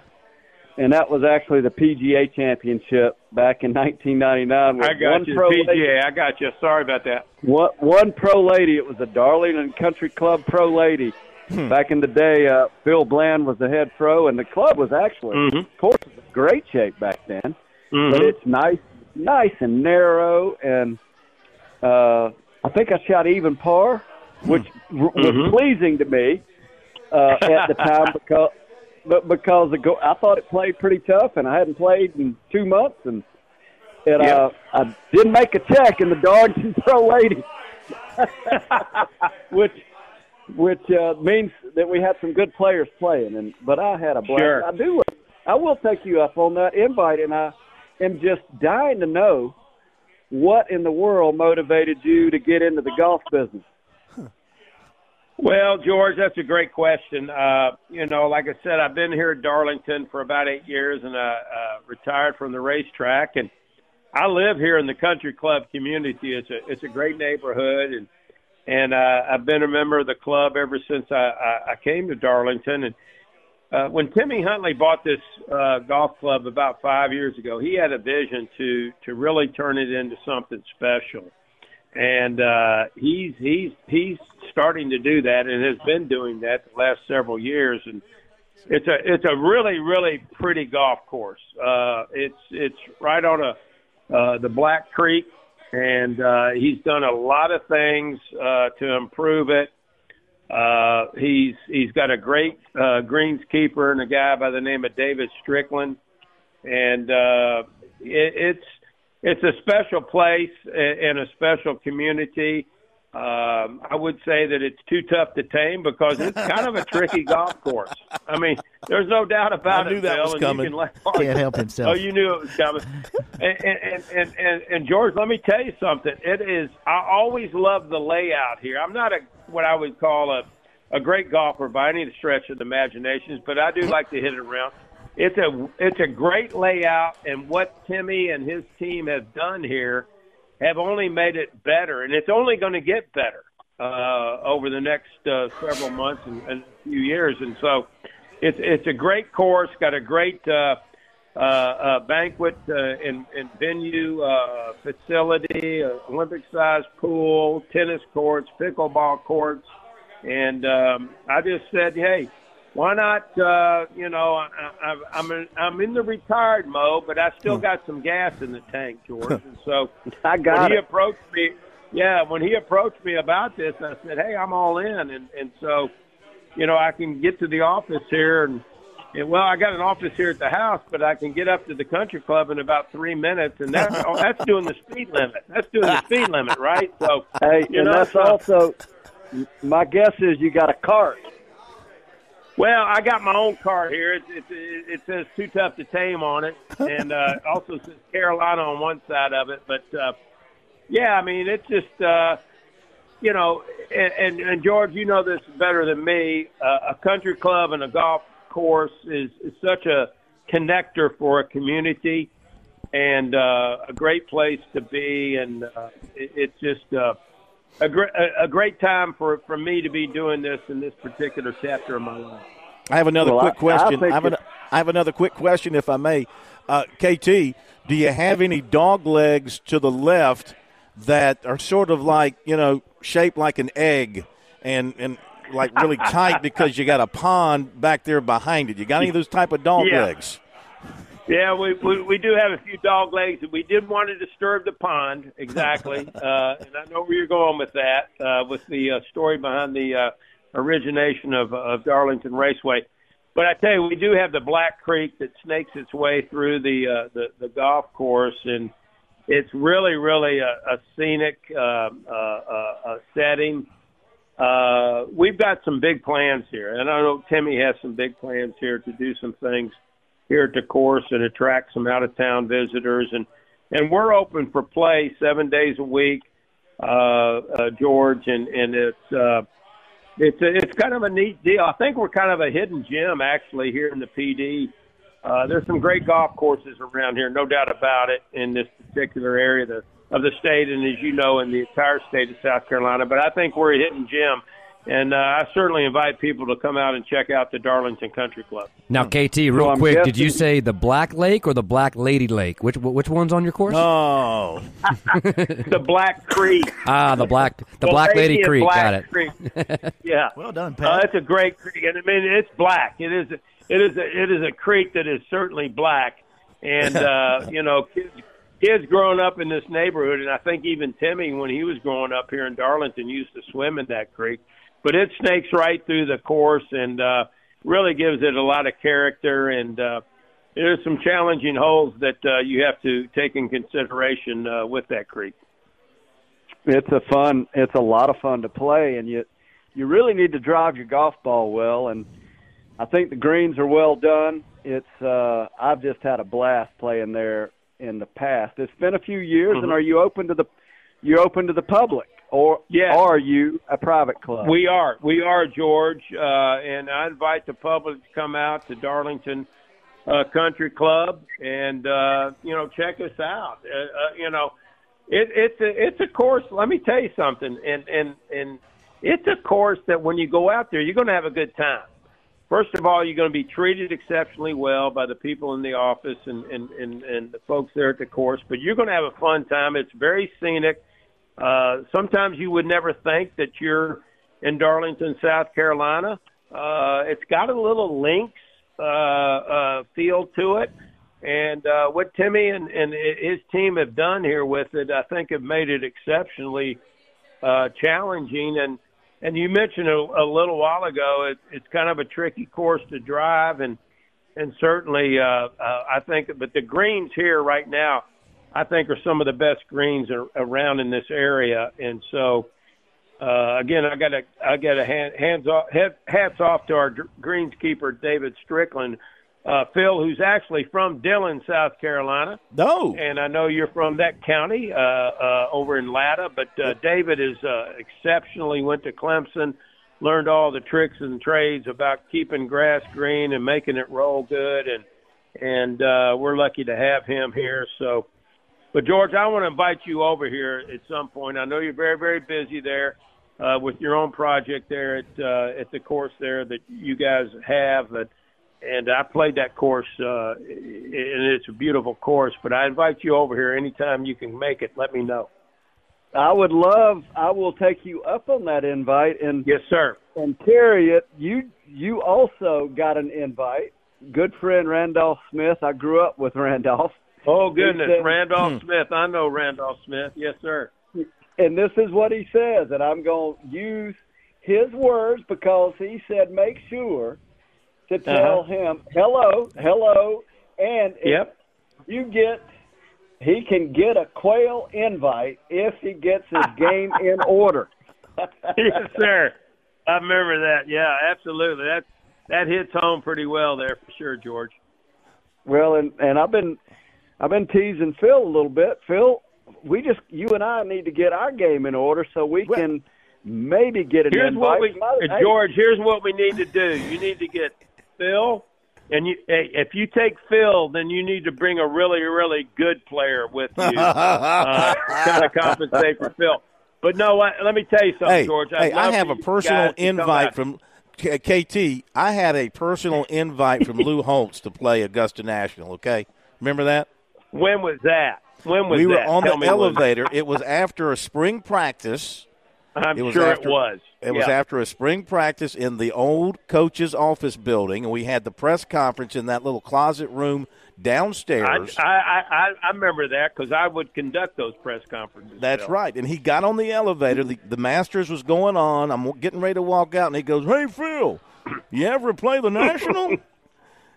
and that was actually the PGA Championship back in 1999. with I got one you, pro PGA. lady- I got you. Sorry about that. What one pro lady? It was a Darlington Country Club pro lady. Back in the day, uh, Phil Bland was the head pro, and the club was actually, Mhm. of course, in great shape back then. Mhm. But it's nice, nice and narrow, and uh, I think I shot even par, which r- was Mhm. pleasing to me uh, at the time because, but because the go- I thought it played pretty tough, and I hadn't played in two months, and and uh, I didn't make a check in the Darlington Pro Lady, which which uh, means that we had some good players playing. And but I had a blast. Sure. I do. I will take you up on that invite, and I am just dying to know what in the world motivated you to get into the golf business. Well, George, that's a great question. Uh, you know, like I said, I've been here at Darlington for about eight years, and I uh, retired from the racetrack. And I live here in the country club community. It's a it's a great neighborhood, and and uh, I've been a member of the club ever since I, I, I came to Darlington. And uh, when Timmy Huntley bought this uh, golf club about five years ago, he had a vision to to really turn it into something special and uh, he's he's he's starting to do that and has been doing that the last several years. And it's a it's a really really pretty golf course. Uh, it's it's right on a uh, the Black Creek, and uh, he's done a lot of things uh, to improve it. Uh, he's he's got a great uh, greenskeeper and a guy by the name of David Strickland, and uh, it, it's it's a special place and a special community. Um, I would say that it's too tough to tame because it's kind of a tricky golf course. I mean, there's no doubt about it. I knew it, that Phil, was you coming. Can Can't help himself. Oh, you knew it was coming. and, and, and, and, and George, let me tell you something. It is. I always love the layout here. I'm not a what I would call a a great golfer by any stretch of the imaginations, but I do like to hit it around. It's a it's a great layout, and what Timmy and his team have done here have only made it better, and it's only going to get better uh, over the next uh, several months and, and few years. And so, it's it's a great course, got a great uh, uh, uh, banquet uh, and, venue uh, facility, uh, Olympic sized pool, tennis courts, pickleball courts, and um, I just said, hey. Why not? Uh, you know, I, I, I'm in, I'm in the retired mode, but I still got some gas in the tank, George. And so I got when he approached me, yeah, when he approached me about this, I said, "Hey, I'm all in," and and so, you know, I can get to the office here, and, and well, I got an office here at the house, but I can get up to the country club in about three minutes, and that's oh, that's doing the speed limit. That's doing the speed limit, right? So, Hey, you and know, that's so- also my guess is you got a cart. Well, I got my own card here. It, it, it says "Too Tough to Tame" on it, and uh, also says Carolina on one side of it. But uh, yeah, I mean, it's just uh, you know, and, and, and George, you know this better than me. Uh, a country club and a golf course is, is such a connector for a community, and uh, a great place to be. And uh, it, it's just uh, a great a, great time for for me to be doing this in this particular chapter of my life. I have another Well, quick I- question. I, have an, I have another quick question, if I may. Uh, KT, do you have any dog legs to the left that are sort of like you know shaped like an egg and and like really tight because you got a pond back there behind it? You got any of those type of dog Yeah. legs? Yeah, we, we we do have a few dog legs. That we didn't want to disturb the pond exactly, uh, and I know where you're going with that, uh, with the uh, story behind the uh, origination of of Darlington Raceway. But I tell you, we do have the Black Creek that snakes its way through the uh, the, the golf course, and it's really really a, a scenic uh, uh, uh, uh, setting. Uh, we've got some big plans here, and I know Timmy has some big plans here to do some things here at the course and attract some out of town visitors. And and we're open for play seven days a week uh uh george and and it's uh it's a, it's kind of a neat deal. I think we're kind of a hidden gem actually here in the Pee Dee uh there's some great golf courses around here no doubt about it in this particular area of the, of the state and as you know in the entire state of south carolina. But i think we're a hidden gem and uh, I certainly invite people to come out and check out the Darlington Country Club. Now, KT, real So I'm quick, did you say the Black Lake or the Black Lady Lake? Which which one's on your course? Oh, the Black Creek. ah, the Black the Well, Black Lady Lady Creek. Black Got it. Creek. Yeah. Well done, Uh, it's a great creek, and I mean it's black. It is. It is. A, it is a creek that is certainly black, and uh, you know, kids, kids growing up in this neighborhood, and I think even Timmy, when he was growing up here in Darlington, used to swim in that creek. But it snakes right through the course, and uh, really gives it a lot of character. And uh, there's some challenging holes that uh, you have to take in consideration uh, with that creek. It's a fun. It's a lot of fun to play, and you you really need to drive your golf ball well. And I think the greens are well done. It's uh, I've just had a blast playing there in the past. It's been a few years, Mhm. and are you open to the you open to the public, or Yes. are you a private club? We are. We are, George. Uh, and I invite the public to come out to Darlington uh, Country Club and, uh, you know, check us out. Uh, uh, you know, it, it's a it's a course. Let me tell you something. And, and, and it's a course that when you go out there, you're going to have a good time. First of all, you're going to be treated exceptionally well by the people in the office and, and, and, and the folks there at the course, but you're going to have a fun time. It's very scenic. Uh, sometimes you would never think that you're in Darlington, South Carolina. Uh, it's got a little links uh, uh, feel to it. And uh, what Timmy and, and his team have done here with it, I think, have made it exceptionally uh, challenging. And and you mentioned a, a little while ago, it, it's kind of a tricky course to drive, and and certainly uh, uh, I think, but the greens here right now, I think, are some of the best greens ar- around in this area, and so. Uh, again, I got to I got to hand, hands off head, hats off to our greenskeeper David Strickland, uh, Phil, who's actually from Dillon, South Carolina. No, and I know you're from that county uh, uh, over in Latta, but uh, David is uh, exceptionally went to Clemson, learned all the tricks and trades about keeping grass green and making it roll good, and and uh, we're lucky to have him here. So, but George, I want to invite you over here at some point. I know you're very very busy there uh, with your own project there at uh, at the course there that you guys have. And, and I played that course, uh, and it's a beautiful course. But I invite you over here anytime you can make it. Let me know. I would love. I will take you up on that invite, and yes, sir. And carry it. You you also got an invite. Good friend Randolph Smith. I grew up with Randolph. Oh goodness, said- Randolph Smith. I know Randolph Smith. Yes, sir. And this is what he says, and I'm going to use his words because he said, make sure to tell Uh-huh. him hello, hello, and if Yep. you get, he can get a quail invite if he gets his game in order. yes, sir. I remember that. Yeah, absolutely. That that hits home pretty well there for sure, George. Well, and and I've been I've been teasing Phil a little bit. Phil, we just you and I need to get our game in order so we can maybe get an Here's invite. what we, My- hey, George. Here's what we need to do. You need to get Phil, and you. Hey, if you take Phil, then you need to bring a really, really good player with you, uh, kind of compensate for Phil. But no, what, let me tell you something, hey, George. I'd hey, I have a personal guys to come invite from K- KT, I had a personal invite from Lou Holtz to play Augusta National. Okay, remember that? When was that? When was that? we were that? on Tell the when. elevator. It was after a spring practice. I'm it was sure after, it was. It was after a spring practice in the old coach's office building, and we had the press conference in that little closet room downstairs. I, I, I remember that because I would conduct those press conferences. That's Bill. right. And he got on the elevator. The, the Masters was going on. I'm getting ready to walk out, and he goes, "Hey, Phil, you ever play the National?"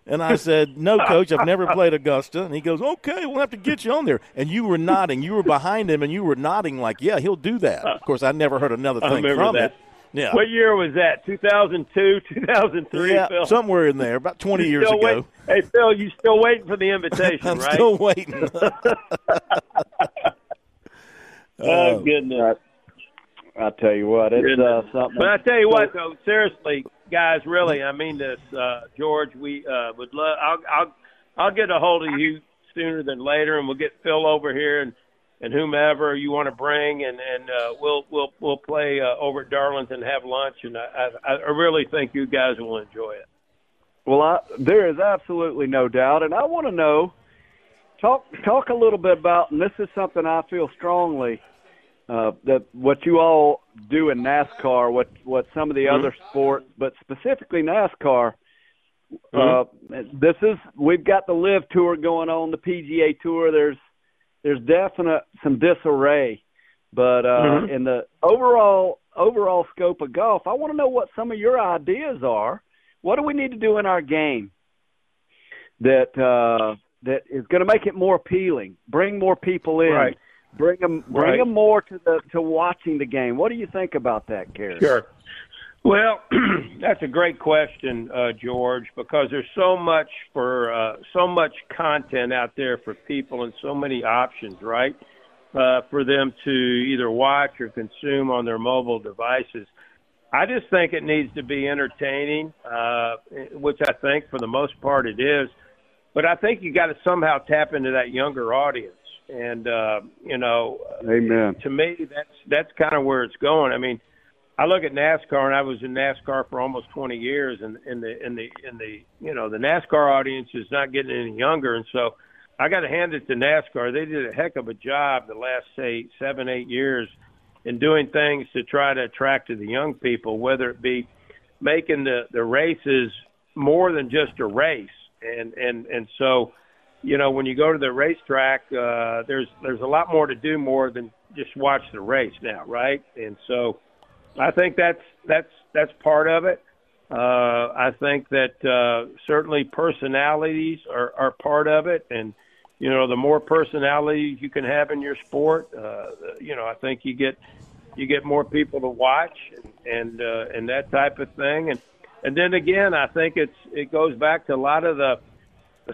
And I said, "No, Coach, I've never played Augusta." And he goes, "Okay, we'll have to get you on there." And you were nodding. You were behind him, and you were nodding like, "Yeah, he'll do that." Of course, I never heard another I thing remember from that. it. Yeah, What year was that? 2002, 2003, yeah, Phil? somewhere in there, about twenty years ago. wait- hey, Phil, you still waiting for the invitation, I'm right? still waiting. oh, goodness. I tell you what, it's uh, something. But I tell you what, though, seriously, guys, really, I mean this, uh, George. We uh, would love. I'll, I'll, I'll get a hold of you sooner than later, and we'll get Phil over here and and whomever you want to bring, and and uh, we'll we'll we'll play uh, over at Darlington and have lunch, and I, I I really think you guys will enjoy it. Well, I, there is absolutely no doubt, and I want to know talk talk a little bit about, and this is something I feel strongly uh, that what you all do in NASCAR, what what some of the Mhm. other sports, but specifically NASCAR. Uh, Mm-hmm. this is we've got the LIV Tour going on, the PGA Tour. There's there's definite some disarray, but uh, Mhm. in the overall overall scope of golf, I want to know what some of your ideas are. What do we need to do in our game that uh, that is going to make it more appealing, bring more people in, Right. Bring them bring Right. them more to the to watching the game. What do you think about that, Kerry? Sure. Well, that's a great question, uh, George, because there's so much for uh, so much content out there for people and so many options, right? Uh, for them to either watch or consume on their mobile devices. I just think it needs to be entertaining, uh, which I think for the most part it is. But I think you got to somehow tap into that younger audience, and uh, you know, Amen. to me, that's that's kind of where it's going. I mean, I look at NASCAR, and I was in NASCAR for almost 20 years, and in the in the in the you know the NASCAR audience is not getting any younger, and so I got to hand it to NASCAR. They did a heck of a job the last say seven eight years in doing things to try to attract to the young people, whether it be making the the races more than just a race, and and and so you know, when you go to the racetrack, uh, there's there's a lot more to do more than just watch the race now, right? And so, I think that's that's that's part of it. Uh, I think that uh, certainly personalities are, are part of it, and you know, the more personalities you can have in your sport, uh, you know, I think you get you get more people to watch and and, uh, and that type of thing, and and then again, I think it's it goes back to a lot of the the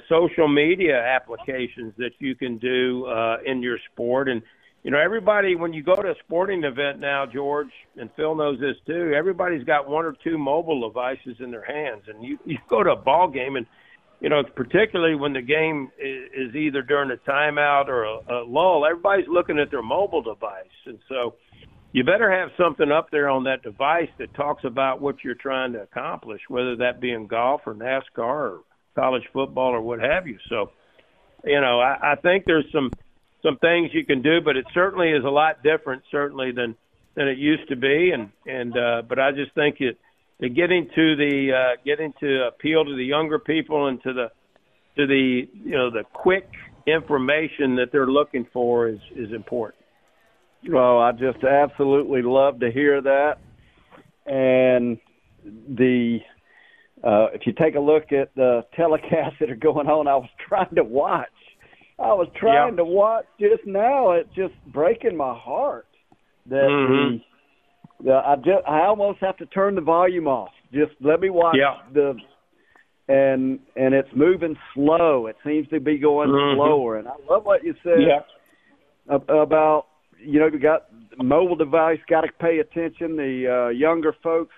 social media applications that you can do uh, in your sport. And you know, everybody when you go to a sporting event now, George and Phil knows this too. Everybody's got one or two mobile devices in their hands, and you you go to a ball game and. You know, particularly when the game is, is either during a timeout or a, a lull, everybody's looking at their mobile device, and so you better have something up there on that device that talks about what you're trying to accomplish, whether that be in golf or NASCAR or college football or what have you. So, you know, I, I think there's some some things you can do, but it certainly is a lot different, certainly than than it used to be. And and uh, but I just think it the getting to the uh, getting to appeal to the younger people and to the to the you know the quick information that they're looking for is is important. Well, I just absolutely love to hear that. And the uh, if you take a look at the telecasts that are going on, I was trying to watch. I was trying to watch just now. It's just breaking my heart that Mhm. the, the I just I almost have to turn the volume off. Just let me watch Yeah. the and and it's moving slow. It seems to be going Mhm. slower. And I love what you said ab- about you know you got mobile device got to pay attention the uh younger folks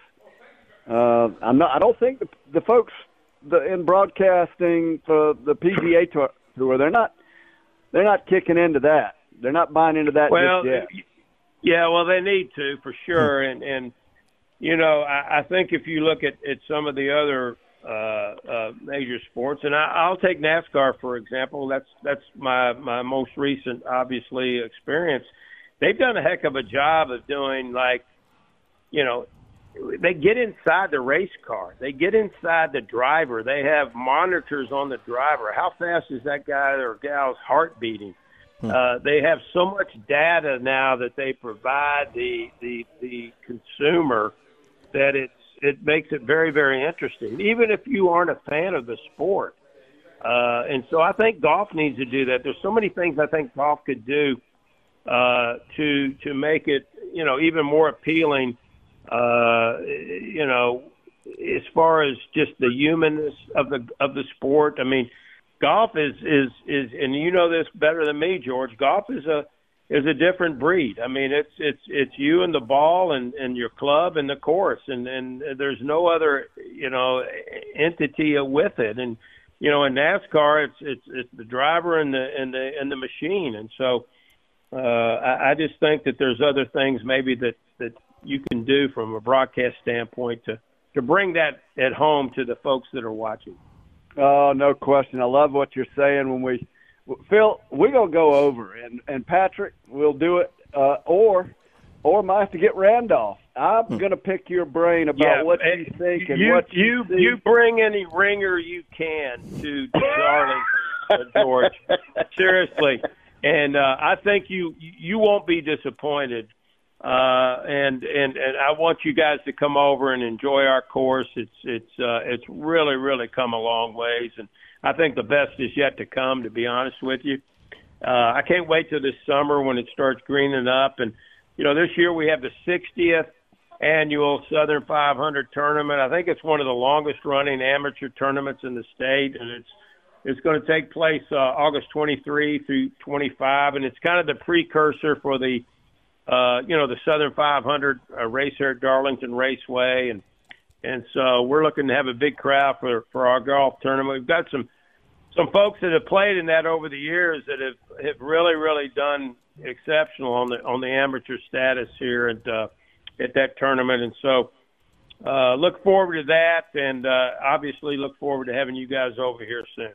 uh i'm not i don't think the, the folks the in broadcasting for the pga tour, tour they're not they're not kicking into that they're not buying into that well, just yet yeah, well, they need to for sure, and and you know, I, I think if you look at, at some of the other uh, uh, major sports, and I, I'll take NASCAR for example. That's that's my my most recent, obviously, experience. They've done a heck of a job of doing like, you know, they get inside the race car. They get inside the driver. They have monitors on the driver. How fast is that guy or gal's heart beating? Hmm. Uh, they have so much data now that they provide the the the consumer that it's it makes it very very interesting, even if you aren't a fan of the sport. Uh, and so I think golf needs to do that. There's so many things I think golf could do uh, to to make it you know even more appealing. Uh, you know, as far as just the humanness of the of the sport. I mean, golf is is is, and you know this better than me, George. Golf is a is a different breed. I mean, it's it's it's you and the ball and and your club and the course, and and there's no other you know entity with it. And you know, in NASCAR, it's it's it's the driver and the and the and the machine. And so, uh, I, I just think that there's other things maybe that that you can do from a broadcast standpoint to to bring that at home to the folks that are watching. Oh, no question. I love what you're saying when we Phil, we're gonna go over, and and Patrick we'll do it, uh, or or might have to get Randolph. I'm hmm. gonna pick your brain about yeah, what you think and you, what you you, you bring any ringer you can to Charlie uh, George. Seriously, and uh, I think you you won't be disappointed. Uh, and and and I want you guys to come over and enjoy our course. It's it's uh, it's really really come a long ways, and I think the best is yet to come. To be honest with you, uh, I can't wait till this summer when it starts greening up. And you know, this year we have the 60th annual Southern 500 tournament. I think it's one of the longest running amateur tournaments in the state, and it's it's going to take place uh, August 23 through 25, and it's kind of the precursor for the uh, you know, the Southern 500 uh, race here at Darlington Raceway, and and so we're looking to have a big crowd for for our golf tournament. We've got some some folks that have played in that over the years that have have really really done exceptional on the on the amateur status here at uh, at that tournament, and so. Uh, look forward to that, and uh, obviously look forward to having you guys over here soon.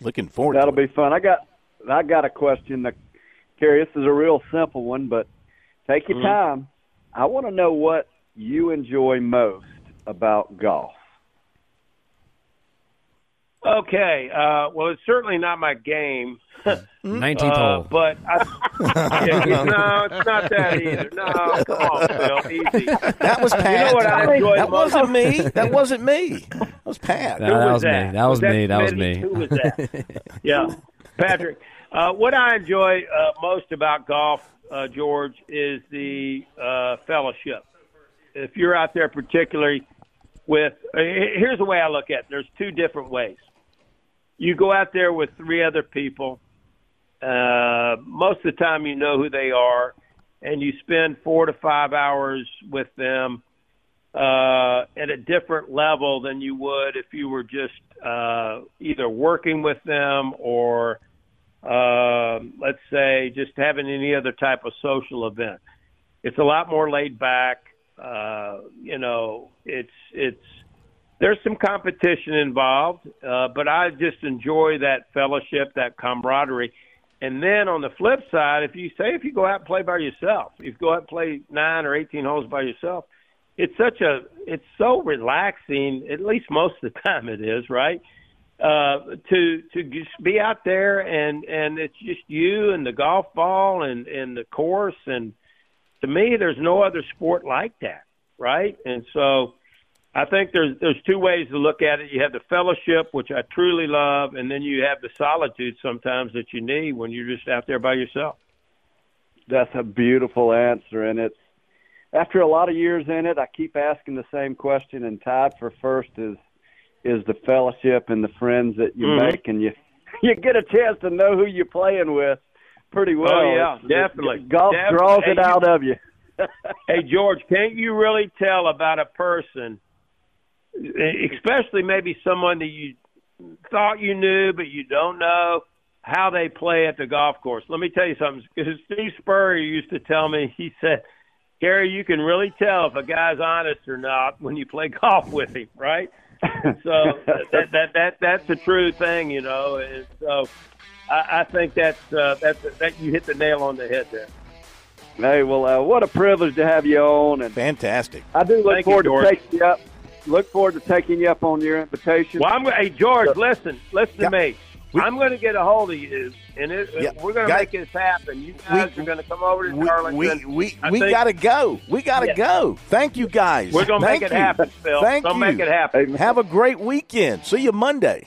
Looking forward. That'll be fun. I got I got a question that Kerry. This is a real simple one, but Take your mm-hmm. time. I want to know what you enjoy most about golf. Okay. Uh, well, it's certainly not my game. 19th uh, hole. But I, yeah, no, it's not that either. No, come on, Phil, easy. That was Pat. You know what I enjoy That most? wasn't me. That wasn't me. That was Pat. No, Who that was was that? me. That was Was that me. That was me. Who was that? yeah, Patrick. Uh, what I enjoy uh, most about golf, uh, George, is the uh, fellowship. If you're out there, particularly with, uh, here's the way I look at it. There's two different ways. You go out there with three other people. Uh, most of the time, you know who they are, and you spend four to five hours with them uh, at a different level than you would if you were just uh, either working with them or uh, let's say, just having any other type of social event. It's a lot more laid back. Uh, you know, it's it's there's some competition involved, uh, but I just enjoy that fellowship, that camaraderie. And then on the flip side, if you say if you go out and play by yourself, if you go out and play nine or eighteen holes by yourself, it's such a it's so relaxing. At least most of the time, it is right Uh, to to just be out there and and it's just you and the golf ball and and the course. And to me there's no other sport like that right? And so I think there's there's two ways to look at it. You have the fellowship which I truly love and then you have the solitude sometimes that you need when you're just out there by yourself. That's a beautiful answer and it's after a lot of years in it I keep asking the same question and tied for first is is the fellowship and the friends that you Mhm. make, and you you get a chance to know who you're playing with pretty well. Oh, yeah, It's- definitely. golf Definitely. draws Hey, it out of you. hey George, can't you really tell about a person, especially maybe someone that you thought you knew but you don't know how they play at the golf course? Let me tell you something. Because Steve Spurrier used to tell me, he said, Kerry, you can really tell if a guy's honest or not when you play golf with him, right? So that, that that that's a true thing, you know. And so I, I think that's uh, that's that you hit the nail on the head there. Hey, well, uh, what a privilege to have you on, and fantastic. I do look Thank you, forward to taking you up. Look forward to taking you up on your invitation. Well, I'm going. hey George, listen, listen Yeah. to me. I'm going to get a hold of you, and it, Yeah. we're going to make this happen. You guys are going to come over to We Darlington. we we, we got to go. We got to Yeah. go. Thank you guys. We're gonna Thank make it you. happen, Phil. Thank Gonna you. make it happen. Have a great weekend. See you Monday.